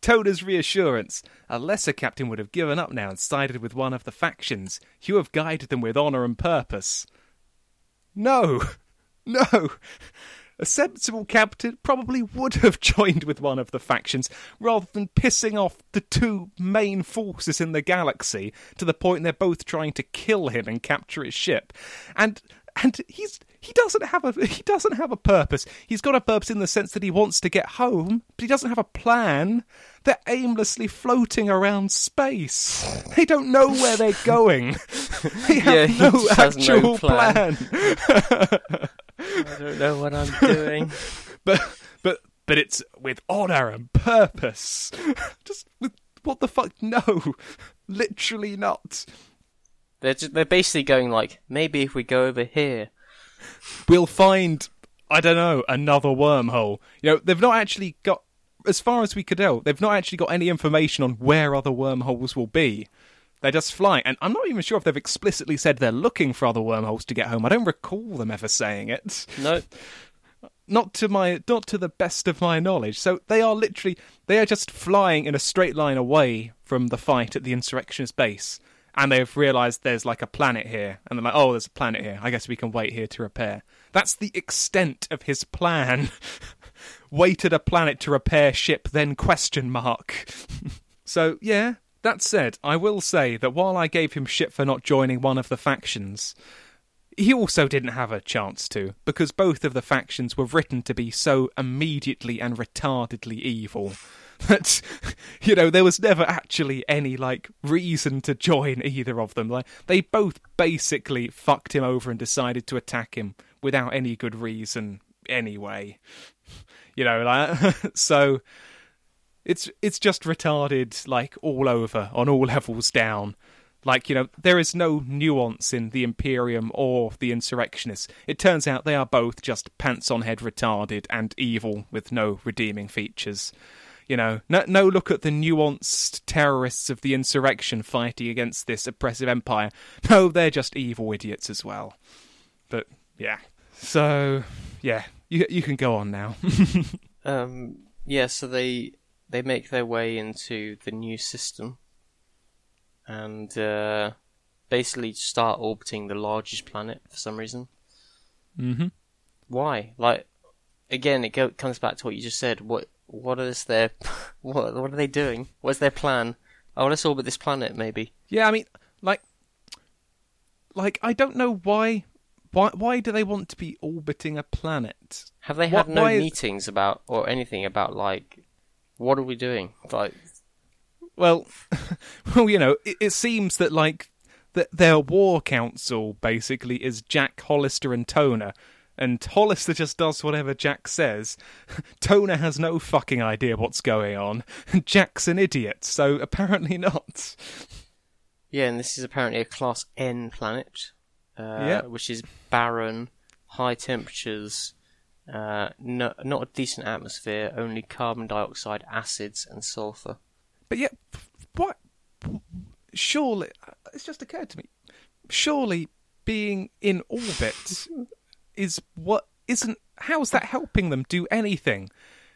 Toda's reassurance. A lesser captain would have given up now and sided with one of the factions. You have guided them with honour and purpose. No, no. A sensible captain probably would have joined with one of the factions rather than pissing off the two main forces in the galaxy to the point they're both trying to kill him and capture his ship. And and he's he doesn't have a he doesn't have a purpose. He's got a purpose in the sense that he wants to get home, but he doesn't have a plan. They're aimlessly floating around space. They don't know where they're going. They have Yeah, he no has no actual plan. plan. I don't know what I'm doing. but but but it's with honor and purpose. Just with what the fuck? No, literally not. They're just, they're basically going like, maybe if we go over here. We'll find. I don't know another wormhole. You know they've not actually got. As far as we could tell, they've not actually got any information on where other wormholes will be. They're just flying, and I'm not even sure if they've explicitly said they're looking for other wormholes to get home. I don't recall them ever saying it. No, Not to my, not to the best of my knowledge. So they are literally, they are just flying in a straight line away from the fight at the insurrectionist base, and they've realised there's like a planet here, and they're like, oh, there's a planet here. I guess we can wait here to repair. That's the extent of his plan. wait at a planet to repair ship, then question mark. so yeah, that said, I will say that while I gave him shit for not joining one of the factions, he also didn't have a chance to, because both of the factions were written to be so immediately and retardedly evil that, you know, there was never actually any, like, reason to join either of them. Like, they both basically fucked him over and decided to attack him without any good reason anyway. You know, like, so it's it's just retarded like all over on all levels down. Like you know there is no nuance in the imperium or the insurrectionists. It turns out they are both just pants on head retarded and evil with no redeeming features. You know no, no look at the nuanced terrorists of the insurrection fighting against this oppressive empire. No they're just evil idiots as well. But yeah. So yeah you you can go on now. Um, yeah. So they they make their way into the new system, and uh, basically start orbiting the largest planet for some reason. mhm Why? Like, again, it go- comes back to what you just said. What what is their what what are they doing? What's their plan? Oh, let's orbit this planet, maybe. Yeah, I mean, like, like I don't know why, why, why do they want to be orbiting a planet? Have they What- had no why is- meetings about or anything about like what are we doing? Like, Well, well, you know, it, it seems that like that their war council basically is Jack Hollister and Toner. And Hollister just does whatever Jack says. Toner has no fucking idea what's going on. Jack's an idiot, so apparently not. yeah, and this is apparently a class N planet, uh, Yeah. which is barren, high temperatures, uh, no, not a decent atmosphere, only carbon dioxide, acids, and sulfur. But yet, what? Surely, it's just occurred to me. Surely, being in orbit is what isn't. How's that helping them do anything?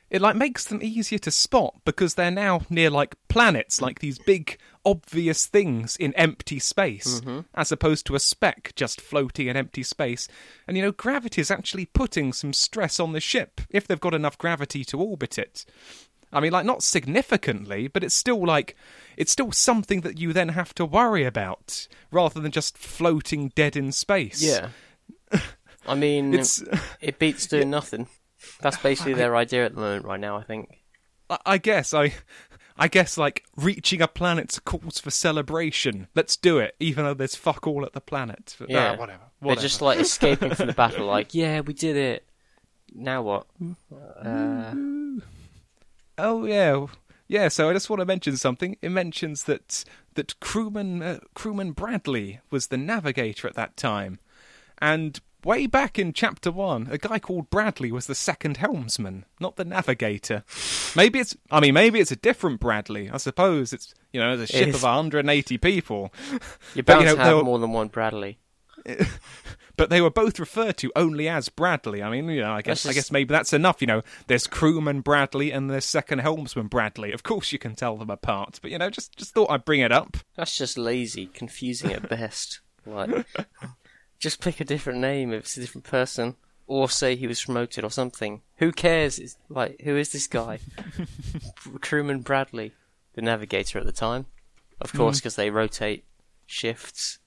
It like makes them easier to spot because they're now near like planets, like these big obvious things in empty space, mm-hmm. as opposed to a speck just floating in empty space. And you know, gravity is actually putting some stress on the ship if they've got enough gravity to orbit it. I mean, like, not significantly, but it's still like, it's still something that you then have to worry about rather than just floating dead in space. Yeah. I mean, It's, it beats doing nothing. That's basically their idea at the moment, right now. I think. I- I guess, I, I guess, like, reaching a planet's calls for celebration. Let's do it, even though there's fuck all at the planet. But, Yeah. ah, whatever. They're just like escaping from the battle. Like, yeah, we did it. Now what? Uh, Oh yeah, yeah. So I just want to mention something. It mentions that that crewman uh, crewman Bradley was the navigator at that time, and way back in chapter one, a guy called Bradley was the second helmsman, not the navigator. Maybe it's. I mean, maybe it's a different Bradley. I suppose it's you know, it's a ship of 180 people. you're But, bound you know, to have were- more than one Bradley. but they were both referred to only as Bradley. I mean, you know, I guess That's I guess maybe that's enough. You know, there's crewman Bradley and there's second helmsman Bradley. Of course, you can tell them apart. But you know, just just thought I'd bring it up. That's just lazy, confusing at best. Like, just pick a different name if it's a different person, or say he was promoted or something. Who cares? It's like, who is this guy? Crewman Bradley, the navigator at the time, of course, mm. because they rotate shifts.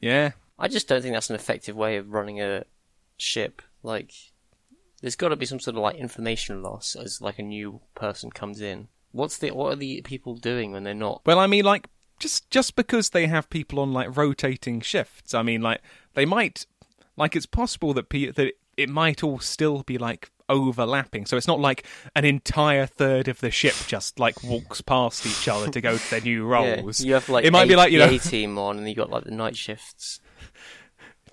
Yeah, I just don't think that's an effective way of running a ship. Like, there's got to be some sort of like information loss as like a new person comes in. What's the what are the people doing when they're not? Well, I mean, like just just because they have people on like rotating shifts, I mean, like they might like it's possible that pe- that it might all still be like overlapping. So it's not like an entire third of the ship just like walks past each other to go to their new Yeah, roles. you have like it might be like you know A team on, and you got like the night shifts.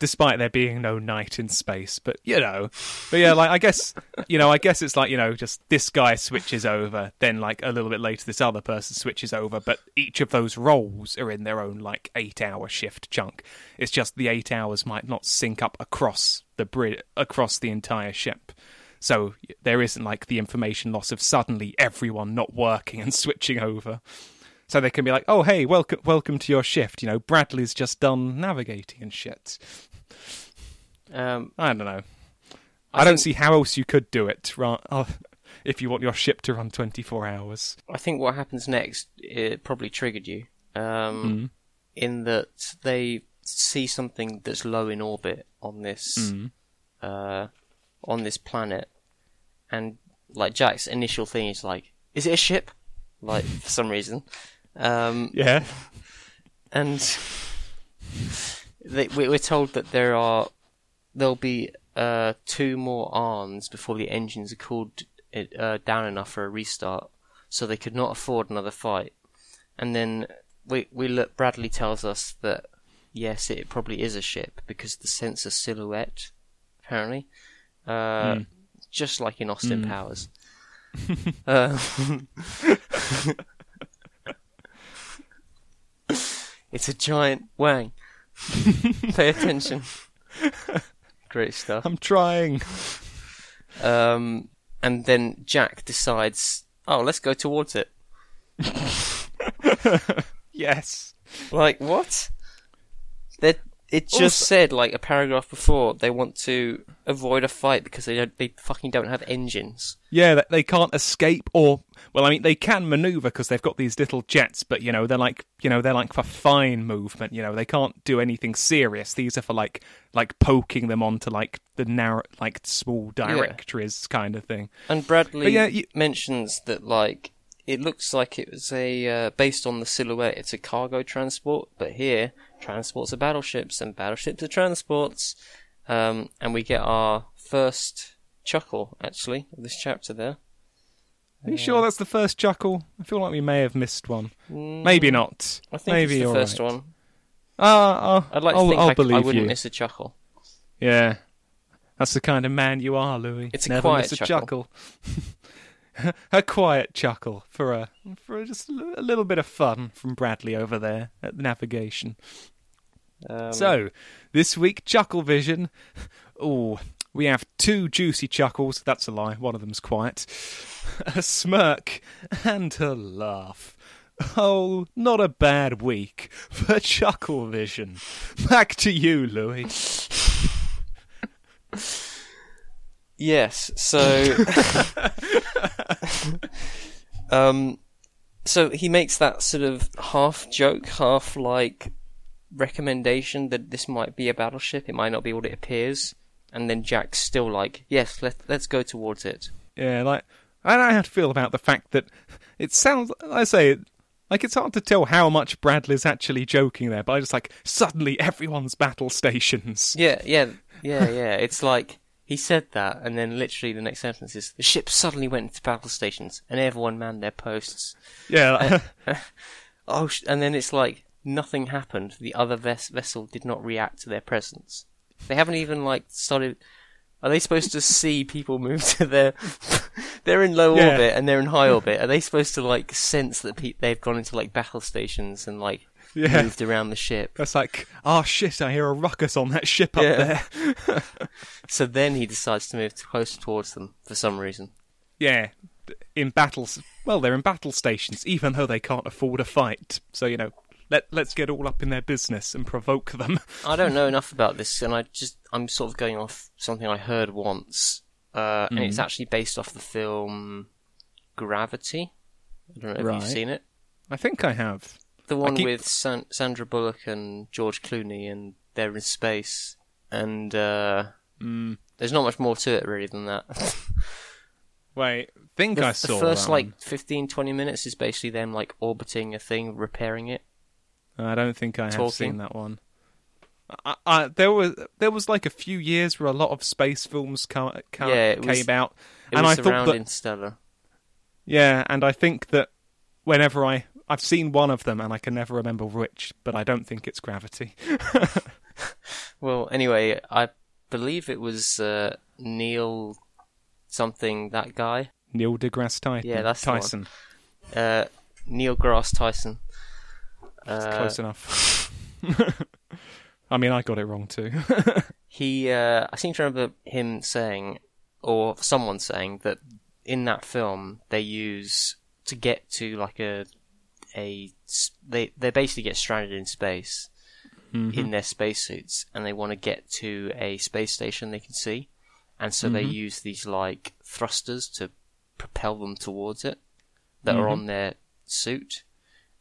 Despite there being no night in space. But you know, but yeah, like I guess you know, I guess it's like you know, just this guy switches over, then like a little bit later, this other person switches over. But each of those roles are in their own like eight-hour shift chunk. It's just the eight hours might not sync up across the bridge across the entire ship. So there isn't like the information loss of suddenly everyone not working and switching over. So they can be like, "Oh, hey, welcome, welcome to your shift." You know, Bradley's just done navigating and shit. Um, I don't know. I I, don't see how else you could do it. Right? If you want your ship to run twenty-four hours. I think what happens next it probably triggered you. Um, Mm. in that they see something that's low in orbit on this Mm. uh, on this planet, and like Jack's initial thing is like, "Is it a ship?" Like for some reason, um, Yeah. and they, we're told that there are there'll be uh, two more arms before the engines are cooled uh, down enough for a restart, so they could not afford another fight. And then we we look, Bradley tells us that yes, it probably is a ship because the sensor silhouette, apparently, uh, Mm. just like in Austin Mm. Powers. uh, it's a giant wang. Pay attention. Great stuff. I'm trying. Um, and then Jack decides, oh, let's go towards it. Yes. Like what? That it just Also- said like a paragraph before they want to avoid a fight because they don't they fucking don't have engines. Yeah, they- can't escape, or well, I mean, they can maneuver because they've got these little jets, but you know, they're like, you know, they're like for fine movement. You know, they can't do anything serious. These are for like, like poking them onto like the narrow, like small directories kind of thing. And Bradley But yeah, you- mentions that like it looks like it was a uh, based on the silhouette. It's a cargo transport, but here transports are battleships and battleships are transports. Um, and we get our first chuckle actually of this chapter there. Are you sure that's the first chuckle? I feel like we may have missed one. Mm, Maybe not. I think Maybe it's the first right. one. Ah, uh, I'd like I'll, to think I'll I, believe I wouldn't you. miss a chuckle. Yeah, that's the kind of man you are, Louis. It's a Never quiet miss a chuckle. chuckle. a quiet chuckle for a for just a a little bit of fun from Bradley over there at the navigation. Um, So, this week, Chuckle Vision. Oh, we have two juicy chuckles. That's a lie. One of them's quiet. A smirk and a laugh. Oh, not a bad week for Chuckle Vision. Back to you, Louis. Yes. So, um, so he makes that sort of half joke, half like recommendation that this might be a battleship. It might not be what it appears. And then Jack's still like, "Yes, let let's go towards it." Yeah, like I don't know how to feel about the fact that it sounds. I say like it's hard to tell how much Bradley's actually joking there, but I just like suddenly everyone's battle stations. Yeah, yeah, yeah, yeah. It's like he said that, and then literally the next sentence is, "The ship suddenly went into battle stations, and everyone manned their posts." Yeah, like, Oh, sh- and then it's like nothing happened. The other ves- vessel did not react to their presence. They haven't even like started. Are they supposed to see people move to their? they're in low Yeah. orbit and they're in high orbit. Are they supposed to like sense that pe- they've gone into like battle stations and like yeah. moved around the ship? That's like, oh shit! I hear a ruckus on that ship up Yeah. there. So then he decides to move closer towards them for some reason. Yeah, in battles. Well, they're in battle stations, even though they can't afford a fight. So you know, let let's get all up in their business and provoke them. I don't know enough about this, and I just I'm sort of going off something I heard once, uh, and it's Mhm. actually based off the film Gravity. I don't know if Right. you've seen it. I think I have. The one keep- with San- Sandra Bullock and George Clooney, and they're in space, and uh, Mm, there's not much more to it really than that. wait, think the, I saw the first like 15, 20 minutes is basically them like orbiting a thing, repairing it. I don't think I have talking. seen that one. I, I, there was there was like a few years where a lot of space films ca- ca- Yeah, came was- out, and I thought that Interstellar. yeah, and I think that whenever I I've seen one of them and I can never remember which, but I don't think it's Gravity. Well, anyway, I believe it was uh, Neil something that guy. Neil deGrasse Tyson. Yeah, that's. Tyson. Uh, Neil Grass Tyson. Uh, Close enough. I mean, I got it wrong too. he, uh, I seem to remember him saying, or someone saying that in that film they use to get to like a a they they basically get stranded in space in their spacesuits and they want to get to a space station they can see. And so they use these like thrusters to propel them towards it that are on their suit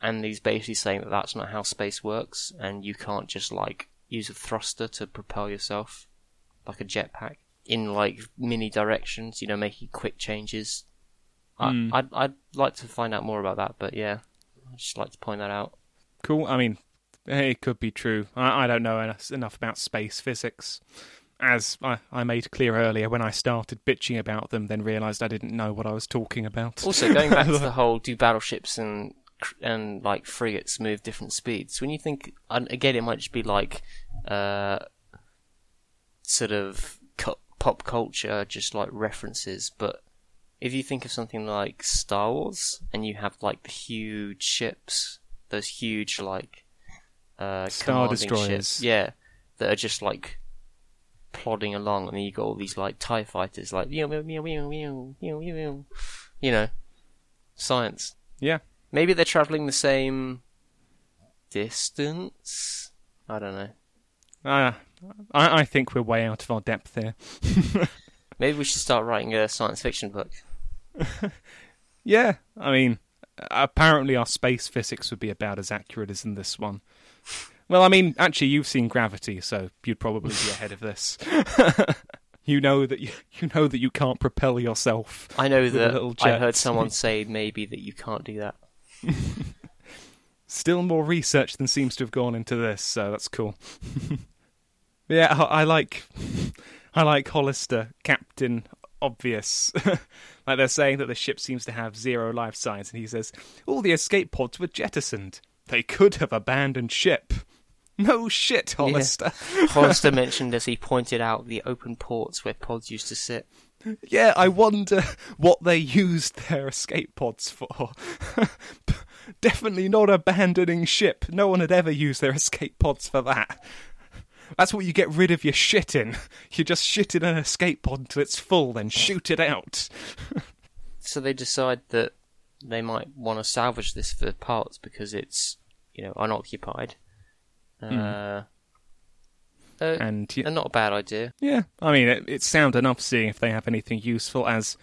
and he's basically saying that that's not how space works and you can't just like use a thruster to propel yourself like a jetpack in like mini directions you know making quick changes I, hmm. I'd, I'd like to find out more about that but yeah i'd just like to point that out cool. I mean, it could be true. I, I don't know enough, enough about space physics. As I, I made clear earlier, when I started bitching about them, then realised I didn't know what I was talking about. Also, going back to the whole do battleships and and like frigates move different speeds? When you think and again, it might just be like uh, sort of cu- pop culture, just like references. But if you think of something like Star Wars, and you have like the huge ships, those huge like uh, Star destroyers. ships, yeah, that are just like plodding along, and then you got all these like Tie fighters, like you know, science. yeah, Maybe they're traveling the same distance. I don't know. uh, I, I think we're way out of our depth here. Maybe we should start writing a science fiction book. Yeah, I mean, apparently our space physics would be about as accurate as in this one. Well, I mean, actually, you've seen Gravity, so you'd probably be ahead of this. you know that you, you know that you can't propel yourself. I know that I heard someone say maybe that you can't do that. Still more research than seems to have gone into this, so that's cool. yeah, I, I like I like Hollister, Captain Obvious. like they're saying that the ship seems to have zero life signs, and he says all the escape pods were jettisoned. They could have abandoned ship. No shit, Hollister. Hollister mentioned as he pointed out the open ports where pods used to sit. Yeah, I wonder what they used their escape pods for. Definitely not abandoning ship. No one had ever used their escape pods for that. That's what you get rid of your shit in. You just shit in an escape pod until it's full, then shoot it out. So they decide that they might want to salvage this for parts because it's, you know, unoccupied. Uh, uh, And not a bad idea. yeah, I mean, it, it's sound enough seeing if they have anything useful. As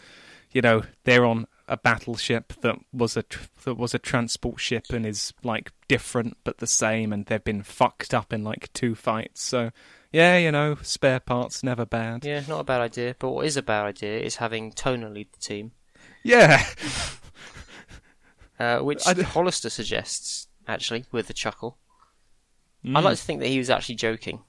you know, they're on a battleship that was a tr- that was a transport ship and is like different but the same, and they've been fucked up in like two fights. So yeah, you know, spare parts never bad. Yeah, not a bad idea. But what is a bad idea is having Toner lead the team, Yeah. uh, which I Hollister suggests, actually, with a chuckle. Hmm. I'd like to think that he was actually joking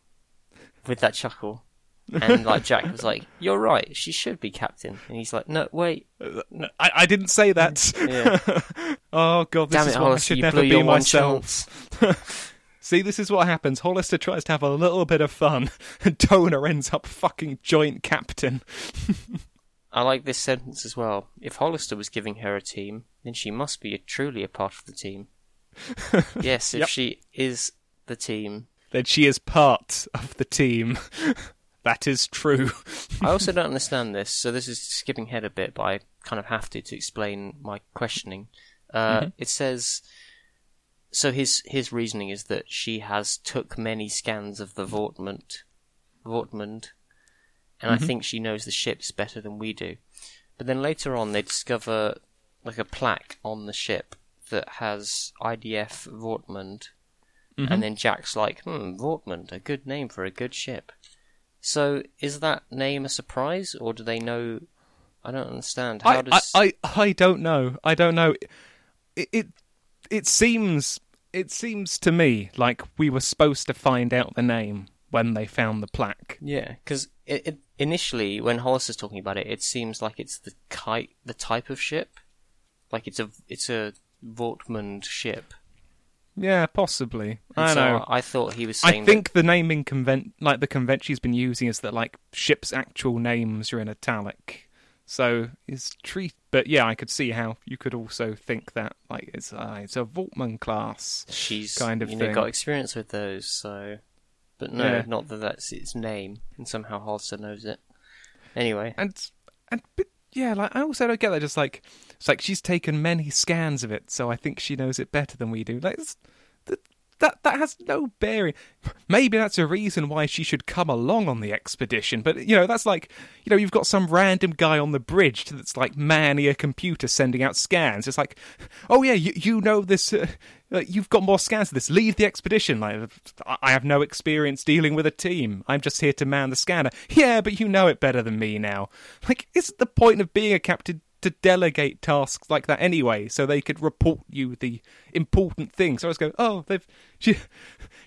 with that chuckle. And like Jack was like, "You're right. She should be captain." And he's like, "No, wait. I, I didn't say that. Yeah. oh god, this Damn is it, what I should never be myself. See, this is what happens. Hollister tries to have a little bit of fun, and Toner ends up fucking joint captain. I like this sentence as well. If Hollister was giving her a team, then she must be a, truly a part of the team. yes, if Yep. she is the team. Then she is part of the team. that is true. I also don't understand this, so this is skipping ahead a bit, but I kind of have to to explain my questioning. Uh, It says, so his his reasoning is that she has took many scans of the Vortmund, Vortmund, and I think she knows the ships better than we do. But then later on, they discover like a plaque on the ship that has IDF Vortmund, and then Jack's like, "Hmm, Vortmund, a good name for a good ship." So is that name a surprise, or do they know? I don't understand. How I, does I, I, I don't know. I don't know. It, it it seems it seems to me like we were supposed to find out the name when they found the plaque. yeah? Because it, it, initially, when Hollister's talking about it, it seems like it's the kite, the type of ship, like it's a it's a Vortmund ship, Yeah, possibly. And I so know. I thought he was saying I think the naming convent, like the convention she's been using, is that like ships' actual names are in italic. So is treat, but yeah, I could see how you could also think that like it's uh, it's a Voltman class. she's kind of you know thing. got experience with those. So, but no, Yeah. not that that's its name, and somehow Hollister knows it. Anyway, and and but yeah, like I also don't get that. Just like it's like she's taken many scans of it, so I think she knows it better than we do. Like that that that has no bearing. Maybe that's a reason why she should come along on the expedition. But you know, that's like you know, you've got some random guy on the bridge that's like manning a computer sending out scans. It's like, oh yeah, you you know this. Uh, you've got more scans of this. Leave the expedition. Like, I have no experience dealing with a team. I'm just here to man the scanner. Yeah, but you know it better than me now. Like, isn't the point of being a captain to delegate tasks like that anyway, so they could report you the important things? So I was going, oh, they've she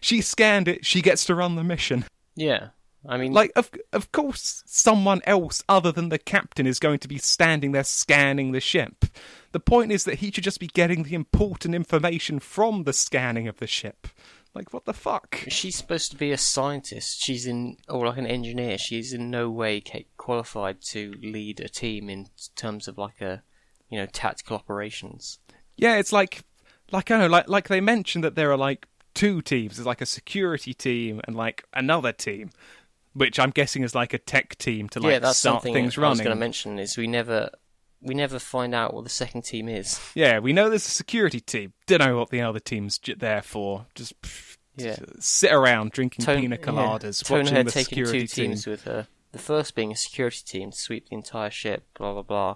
she scanned it. She gets to run the mission. yeah, I mean, Like, of of course, someone else other than the captain is going to be standing there scanning the ship. The point is that he should just be getting the important information from the scanning of the ship. Like, what the fuck? she's supposed to be a scientist. She's in, or like an engineer. She's in no way qualified to lead a team in terms of like a, you know, tactical operations. Yeah, it's like, like I don't know, like like they mentioned that there are like two teams. There's like a security team and like another team, which I'm guessing is like a tech team to like yeah, that's start something things I was running. going to mention. Is we never, we never find out what the second team is. Yeah, we know there's a security team. Don't know what the other team's j- there for. Just pff, Yeah. sit around drinking Tone- pina coladas, yeah. Watching her the taking security two team. teams with her. The first being a security team to sweep the entire ship, blah blah blah,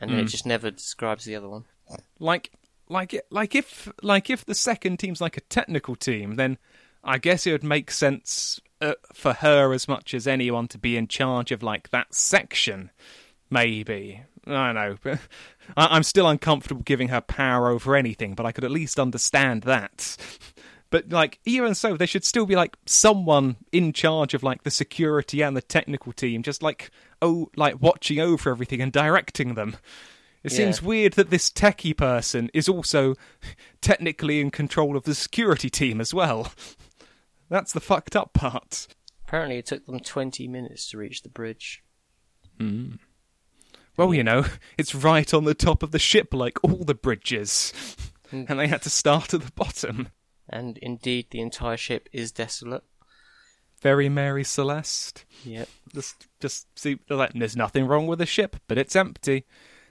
and then it Mm. just never describes the other one. Like, like, it, like if, like if the second team's like a technical team, then I guess it would make sense uh, for her as much as anyone to be in charge of like that section. Maybe I know. but I, I'm still uncomfortable giving her power over anything, but I could at least understand that. But like even so, there should still be like someone in charge of like the security and the technical team, just like oh, like watching over everything and directing them. It Yeah. seems weird that this techie person is also technically in control of the security team as well. That's the fucked up part. Apparently, it took them twenty minutes to reach the bridge. Hmm. Well, you know, it's right on the top of the ship like all the bridges. And they had to start at the bottom. And indeed, the entire ship is desolate. Very Mary Celeste. Yep. Just, just see, like, there's nothing wrong with the ship, but it's empty.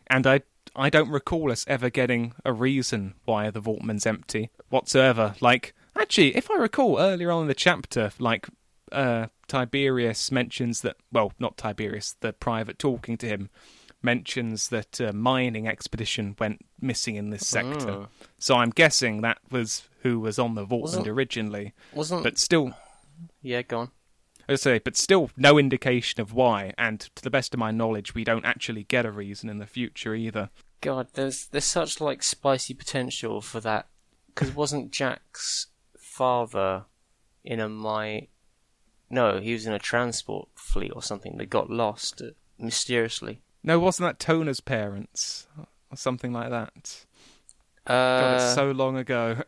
And I, I don't recall us ever getting a reason why the Vaultman's empty whatsoever. Like, actually, if I recall earlier on in the chapter, like, uh, Tiberius mentions that, well, not Tiberius, the private talking to him mentions that a mining expedition went missing in this sector. Oh. So I'm guessing that was who was on the Vaultman Wasn't- originally. Wasn't But still, yeah, go on. I say, but still no indication of why. And to the best of my knowledge, we don't actually get a reason in the future either. God, there's there's such like spicy potential for that. Because wasn't Jack's father in a my? No, he was in a transport fleet or something that got lost uh, mysteriously. No, wasn't that Tona's parents or something like that? Uh, God, it's so long ago.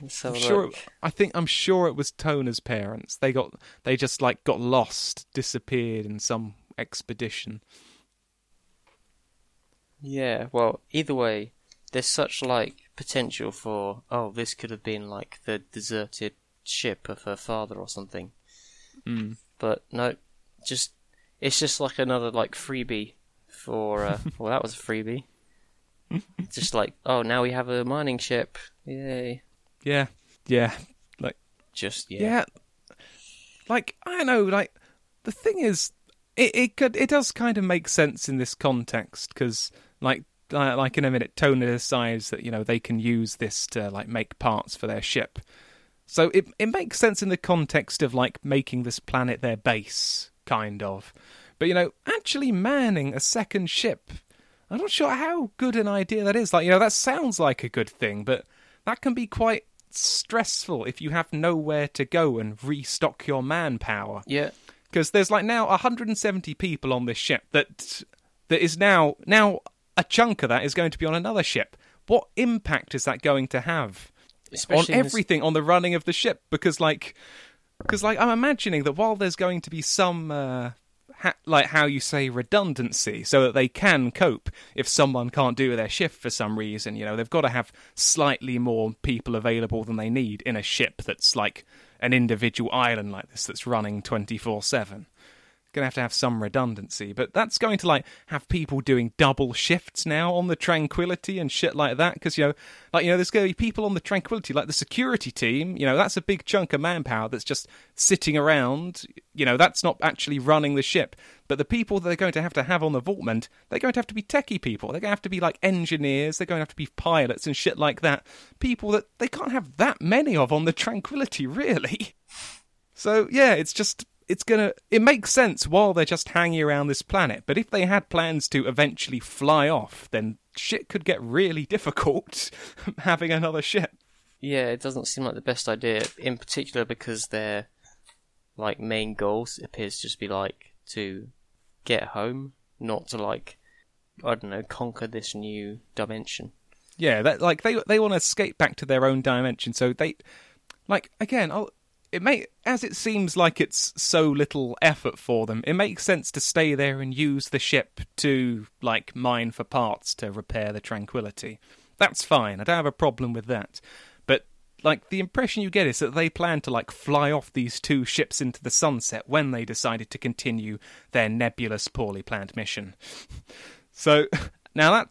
I'm sure. It, I think I'm sure it was Tona's parents. They got they just like got lost, disappeared in some expedition. Yeah, well, either way, there's such like potential for oh, this could have been like the deserted ship of her father or something. Mm. But no, just it's just like another like freebie for uh, well, that was a freebie. just like oh, now we have a mining ship, yay! Yeah, yeah, Like Just yeah, yeah, Like I don't know. Like the thing is, it it could it does kind of make sense in this context because like. Uh, like in a minute, Tony decides that you know they can use this to like make parts for their ship. So it it makes sense in the context of like making this planet their base, kind of. But you know, actually manning a second ship, I'm not sure how good an idea that is. Like you know, that sounds like a good thing, but that can be quite stressful if you have nowhere to go and restock your manpower yeah. because there's like now 170 people on this ship that that is now now a chunk of that is going to be on another ship what impact is that going to have Especially on in this- everything on the running of the ship? Because like, because like I'm imagining that while there's going to be some. Uh, ha- like how you say redundancy, so that they can cope if someone can't do their shift for some reason. You know, they've got to have slightly more people available than they need in a ship that's like an individual island like this that's running twenty four seven going to have to have some redundancy, but that's going to like have people doing double shifts now on the Tranquility and shit like that. Because you know, like you know, there's going to be people on the Tranquility, like the security team. You know, that's a big chunk of manpower that's just sitting around. You know, that's not actually running the ship. But the people that they're going to have to have on the Vaultment, they're going to have to be techie people. They're going to have to be like engineers. They're going to have to be pilots and shit like that. People that they can't have that many of on the Tranquility, really. So yeah, it's just it's gonna it makes sense while they're just hanging around this planet. But if they had plans to eventually fly off, then shit could get really difficult having another ship. Yeah, it doesn't seem like the best idea, in particular because their like main goals appears to just be like to get home, not to like I don't know conquer this new dimension. Yeah, that like they they want to escape back to their own dimension. So they like again, I'll, it may as it seems like it's so little effort for them. It makes sense to stay there and use the ship to like mine for parts to repair the Tranquility. That's fine. I don't have a problem with that. But like the impression you get is that they plan to like fly off these two ships into the sunset when they decided to continue their nebulous, poorly planned mission. So now that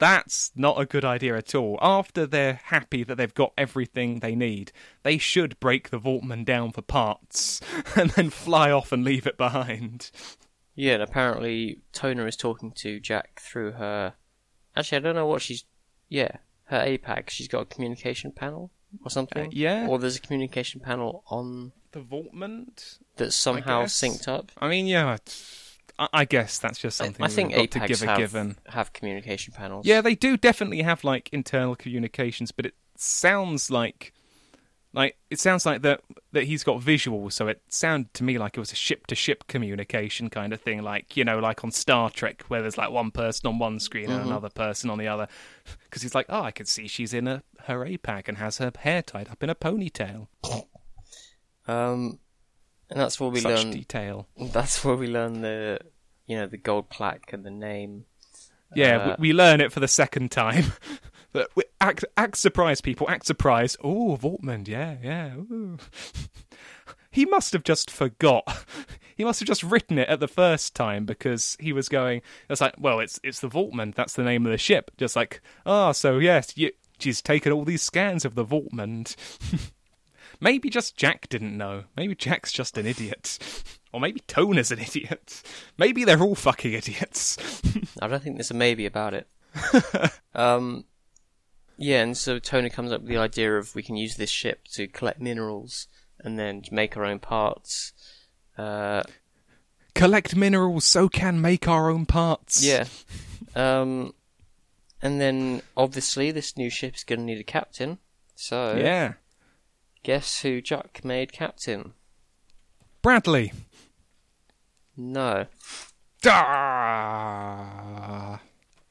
that's not a good idea at all. After they're happy that they've got everything they need, they should break the Vaultman down for parts and then fly off and leave it behind. Yeah, and apparently Tona is talking to Jack through her. Actually, I don't know what she's. Yeah, her APAC. She's got a communication panel or something. Uh, yeah. Or there's a communication panel on The Vaultman? that's somehow synced up. I mean, yeah, I, I guess that's just something I, we've think got to give a have, given. have communication panels. Yeah, they do definitely have like internal communications, but it sounds like like it sounds like that that he's got visuals, so it sounded to me like it was a ship to ship communication kind of thing, like you know, like on Star Trek, where there's like one person on one screen and Mhm. another person on the other. Because he's like, oh, I can see she's in a her APAC and has her hair tied up in a ponytail. Um, and that's where we Such learn. detail. That's where we learn the, you know, the gold plaque and the name. Yeah, Uh, we, we learn it for the second time. Act, act surprised, people. Act surprised. Oh, Vaultman, yeah, yeah. ooh. he must have just forgot. He must have just written it at the first time because he was going. It's like, well, it's it's the Vaultman. That's the name of the ship. Just like, ah, so yes, you, she's taken all these scans of the Vaultman. maybe just Jack didn't know. Maybe Jack's just an idiot. Or maybe Tona's an idiot. Maybe they're all fucking idiots. I don't think there's a maybe about it. um, yeah, and so Tony comes up with the idea of we can use this ship to collect minerals and then make our own parts. Uh, collect minerals so can make our own parts. yeah. Um, and then obviously this new ship's going to need a captain. So Yeah. guess who Jack made captain? Bradley. No. Ah.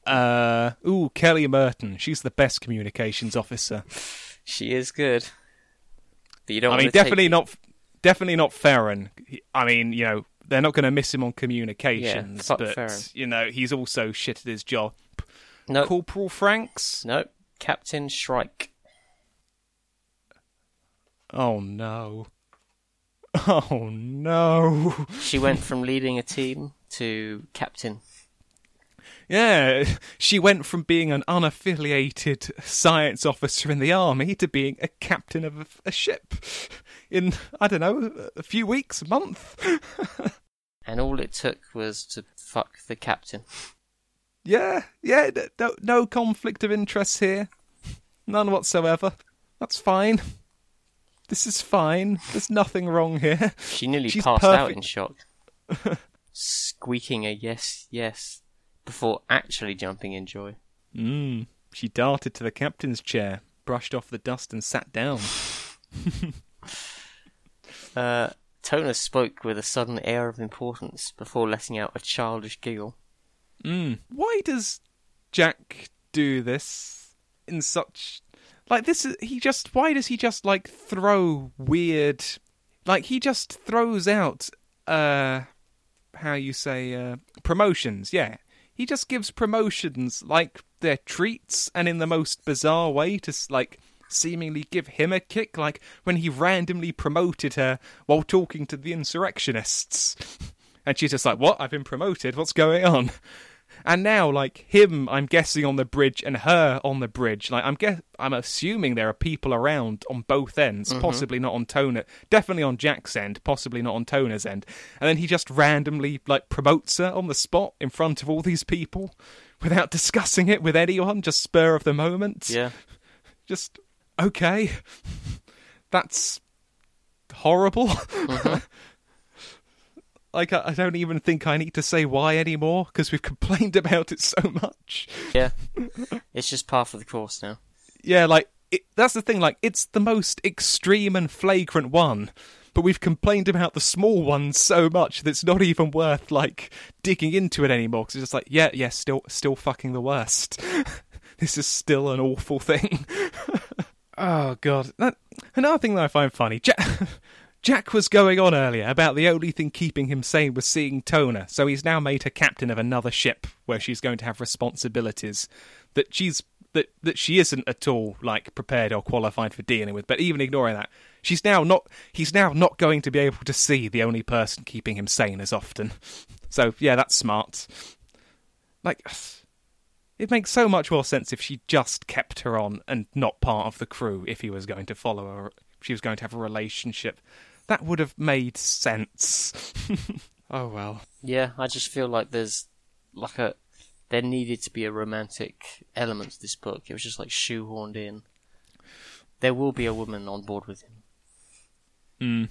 Uh, ooh, Kelly Merton. She's the best communications officer. She is good. But you don't I mean, to take- definitely not. Definitely not Farron. He- I mean, you know, they're not going to miss him on communications, fuck but Farron. you know, he's also shit at his job. Nope. Corporal Franks. Nope. Captain Shrike. Oh no. Oh no. She went from leading a team to captain. Yeah, she went from being an unaffiliated science officer in the army to being a captain of a, a ship in, I don't know, a few weeks, a month. And all it took was to fuck the captain. yeah, yeah, no, no conflict of interest here. None whatsoever. That's fine. This is fine. There's nothing wrong here. She nearly She's passed out in shock. Squeaking a yes, yes, before actually jumping in joy. Mm. She darted to the captain's chair, brushed off the dust, and sat down. Uh, Tona spoke with a sudden air of importance before letting out a childish giggle. Mm. Why does Jack do this? in such like this is he just why does he just like throw weird like he just throws out uh how you say uh promotions yeah. He just gives promotions like they're treats and in the most bizarre way to like seemingly give him a kick like when he randomly promoted her while talking to the insurrectionists. And she's just like what? I've been promoted? What's going on and now like him i'm guessing on the bridge and her on the bridge. Like i'm guess i'm assuming there are people around on both ends mm-hmm. possibly not on Tona definitely on jack's end possibly not on Tona's end. And then he just randomly like promotes her on the spot in front of all these people without discussing it with anyone just spur of the moment. Yeah. just okay. That's horrible mm-hmm. Like I, I don't even think i need to say why anymore because we've complained about it so much Yeah. it's just par of the course now. yeah like it, that's the thing like it's the most extreme and flagrant one but we've complained about the small ones so much that it's not even worth like digging into it anymore because it's just like yeah yeah still still fucking the worst this is still an awful thing oh god that, another thing that i find funny jack Jack was going on earlier about the only thing keeping him sane was seeing Tona, so he's now made her captain of another ship where she's going to have responsibilities that she's that that she isn't at all like prepared or qualified for dealing with. But even ignoring that, she's now not he's now not going to be able to see the only person keeping him sane as often. So yeah, that's smart. Like it makes so much more sense if she just kept her on and not part of the crew if he was going to follow her she was going to have a relationship. That would have made sense. oh well. Yeah, I just feel like there's like a there needed to be a romantic element to this book. It was just like shoehorned in. There will be a woman on board with him. Mm.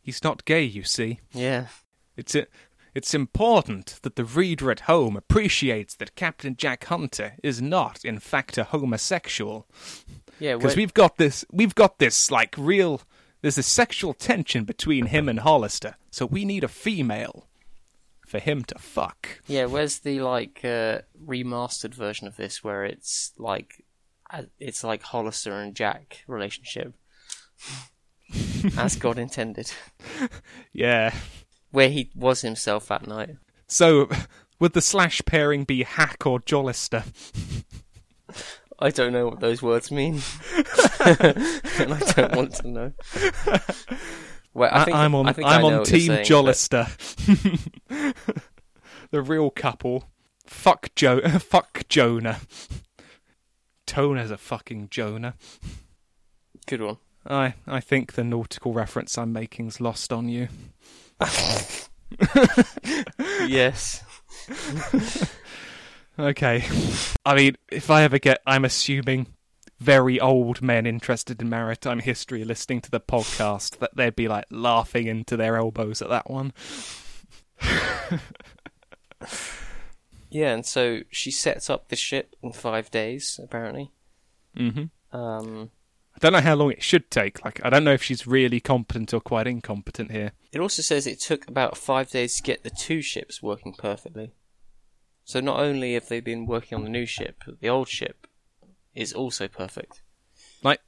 He's not gay, you see. Yeah. It's a, it's important that the reader at home appreciates that Captain Jack Hunter is not, in fact, a homosexual. Yeah, Because we've got this, we've got this like real. There's a sexual tension between him and Hollister, so we need a female for him to fuck. Yeah, where's the like uh, remastered version of this where it's like uh, it's like Hollister and Jack relationship as God intended, Yeah. where he was himself that night. So, would the slash pairing be Hack or Jollister? I don't know what those words mean, and I don't want to know. Well, I think am on. I I on Team saying, Jollister. the real couple. Fuck Joe. fuck Jonah. Tona's a fucking Jonah. Good one. I I think the nautical reference I'm making's lost on you. Yes. Okay. I mean, if I ever get, I'm assuming very old men interested in maritime history listening to the podcast that they'd be like laughing into their elbows at that one. Yeah, and so she sets up the ship in five days, apparently. hmm Um, I don't know how long it should take. Like, I don't know if she's really competent or quite incompetent here. it also says it took about five days to get the two ships working perfectly. So not only have they been working on the new ship, but the old ship is also perfect. Like,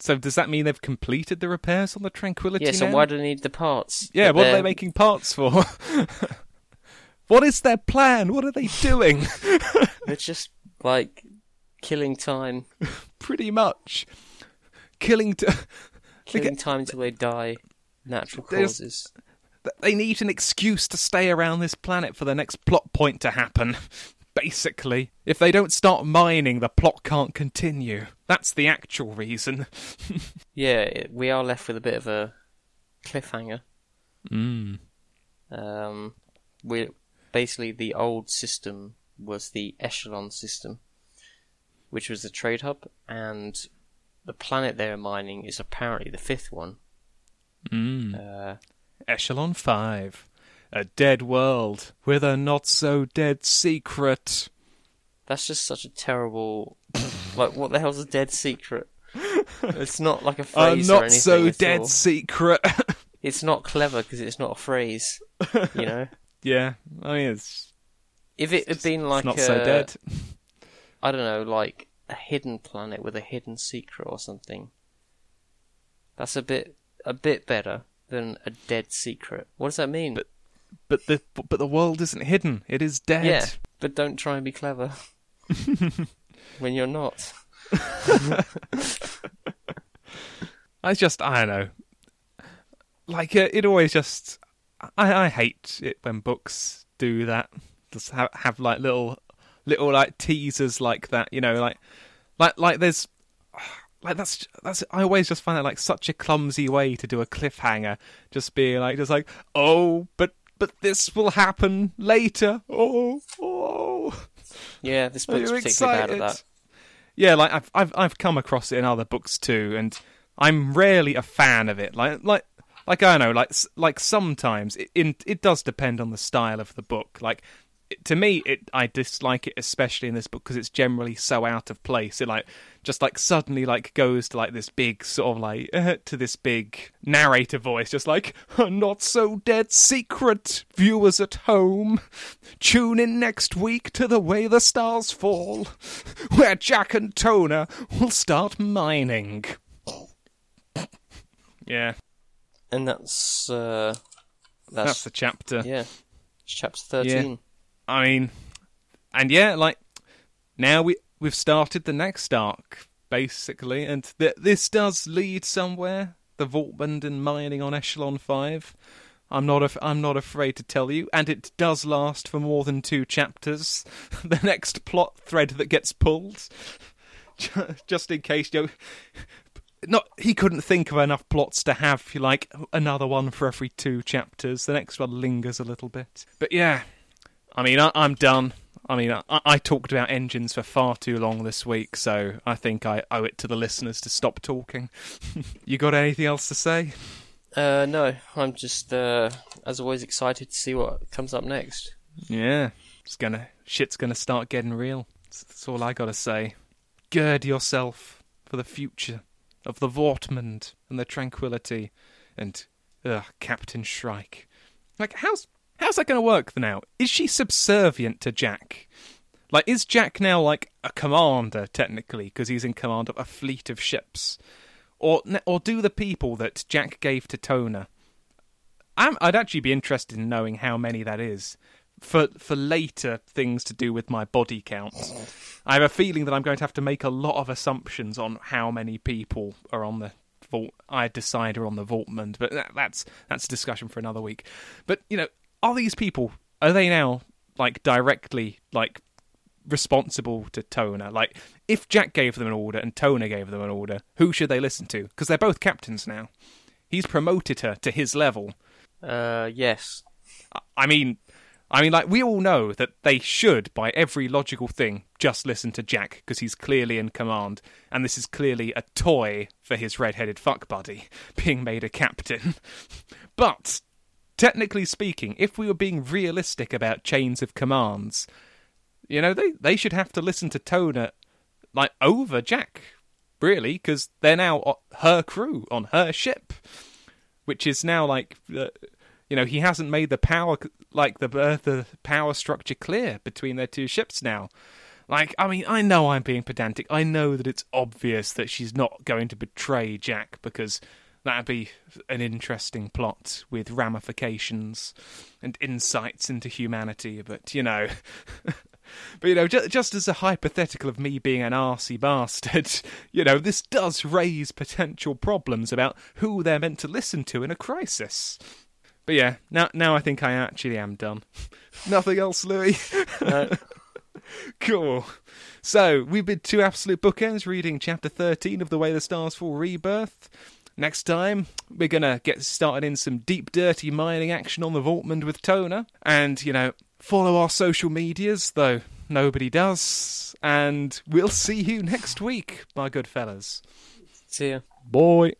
so does that mean they've completed the repairs on the Tranquility? Yeah, so now? why do they need the parts? Yeah, what are they making parts for? what is their plan? What are they doing? They're just like killing time, Pretty much killing. T- killing time till they die. Natural There's- causes. They need an excuse to stay around this planet for the next plot point to happen. Basically, if they don't start mining, the plot can't continue. That's the actual reason. Yeah, we are left with a bit of a cliffhanger. Mm. Um, we basically the old system was the echelon system, which was the trade hub, and the planet they're mining is apparently the fifth one. Mm. Uh, Echelon 5. A dead world with a not so dead secret. that's just such a terrible. like, what the hell's a dead secret? It's not like a A phrase or not so dead all. secret. It's not clever because it's not a phrase. You know, yeah, I mean, it's, if it had been like not a, so dead. I don't know, like a hidden planet with a hidden secret or something. That's a bit a bit better than a dead secret. What does that mean? But- But the but the world isn't hidden; it is dead. yeah, but don't try and be clever when you're not. I just I don't know. Like uh, it always just I I hate it when books do that. Just have have like little little like teasers like that. You know, like like like there's. Like that's that's I always just find it like such a clumsy way to do a cliffhanger. Just being like just like oh but but this will happen later. Oh oh. Yeah, this book's particularly bad at that. Yeah, like I've I've I've come across it in other books too, and I'm rarely a fan of it. Like like like I don't know, like like sometimes it in, it does depend on the style of the book. Like to me, it I dislike it especially in this book because it's generally so out of place. It like just like suddenly like goes to like this big sort of like to this big narrator voice, just like a not so dead secret. Viewers at home, tune in next week to the way the stars fall, where Jack and Tona will start mining. Yeah, And that's uh that's, that's, the chapter. yeah. It's chapter thirteen. I mean, and yeah, like now we we've started the next arc basically, and th- this does lead somewhere. The Vaultman and mining on Echelon Five. I'm not af- I'm not afraid to tell you, and it does last for more than two chapters. the next plot thread that gets pulled, just in case you. know, Not he couldn't think of enough plots to have like another one for every two chapters. The next one lingers a little bit, but yeah, I mean, I, I'm done. I mean, I, I talked about engines for far too long this week, so I think I owe it to the listeners to stop talking. you got anything else to say? Uh no, I'm just uh as always excited to see what comes up next. Yeah, it's gonna shit's gonna start getting real. That's, that's all I gotta say. Gird yourself for the future of the Vortmund and the Tranquility, and ugh, Captain Shrike. Like, how's how's that gonna work now? Is she subservient to Jack? Like, is Jack now like a commander technically because he's in command of a fleet of ships, or or do the people that Jack gave to Tona? I'm, I'd actually be interested in knowing how many that is for for later things to do with my body count. I have a feeling that I'm going to have to make a lot of assumptions on how many people are on the vault. I decide are on the Vaultmund, but that, that's that's a discussion for another week. But you know, are these people are they now like directly like responsible to Tona? Like, if Jack gave them an order and Tona gave them an order, who should they listen to? Because they're both captains now. He's promoted her to his level. Uh yes. I mean, I mean, like we all know that they should, by every logical thing, just listen to Jack because he's clearly in command, and this is clearly a toy for his red-headed fuck buddy being made a captain. but technically speaking, if we were being realistic about chains of commands, you know, they they should have to listen to Tona like over Jack, really, because they're now her crew on her ship, which is now like. Uh, you know, he hasn't made the power like the uh, the power structure clear between their two ships now. Like, I mean, I know I'm being pedantic. I know that it's obvious that she's not going to betray Jack because that'd be an interesting plot with ramifications and insights into humanity. But you know, but you know, just, just as a hypothetical of me being an arsey bastard, you know, this does raise potential problems about who they're meant to listen to in a crisis. But yeah, now now I think I actually am done. Nothing else, Louis. No. cool. So we've been two absolute bookends reading chapter thirteen of The Way the Stars Fall Rebirth. Next time, we're gonna get started in some deep, dirty mining action on the Vaultmund with Tona, and you know, follow our social medias, though nobody does. And we'll see you next week, my good fellas. See ya. Boy.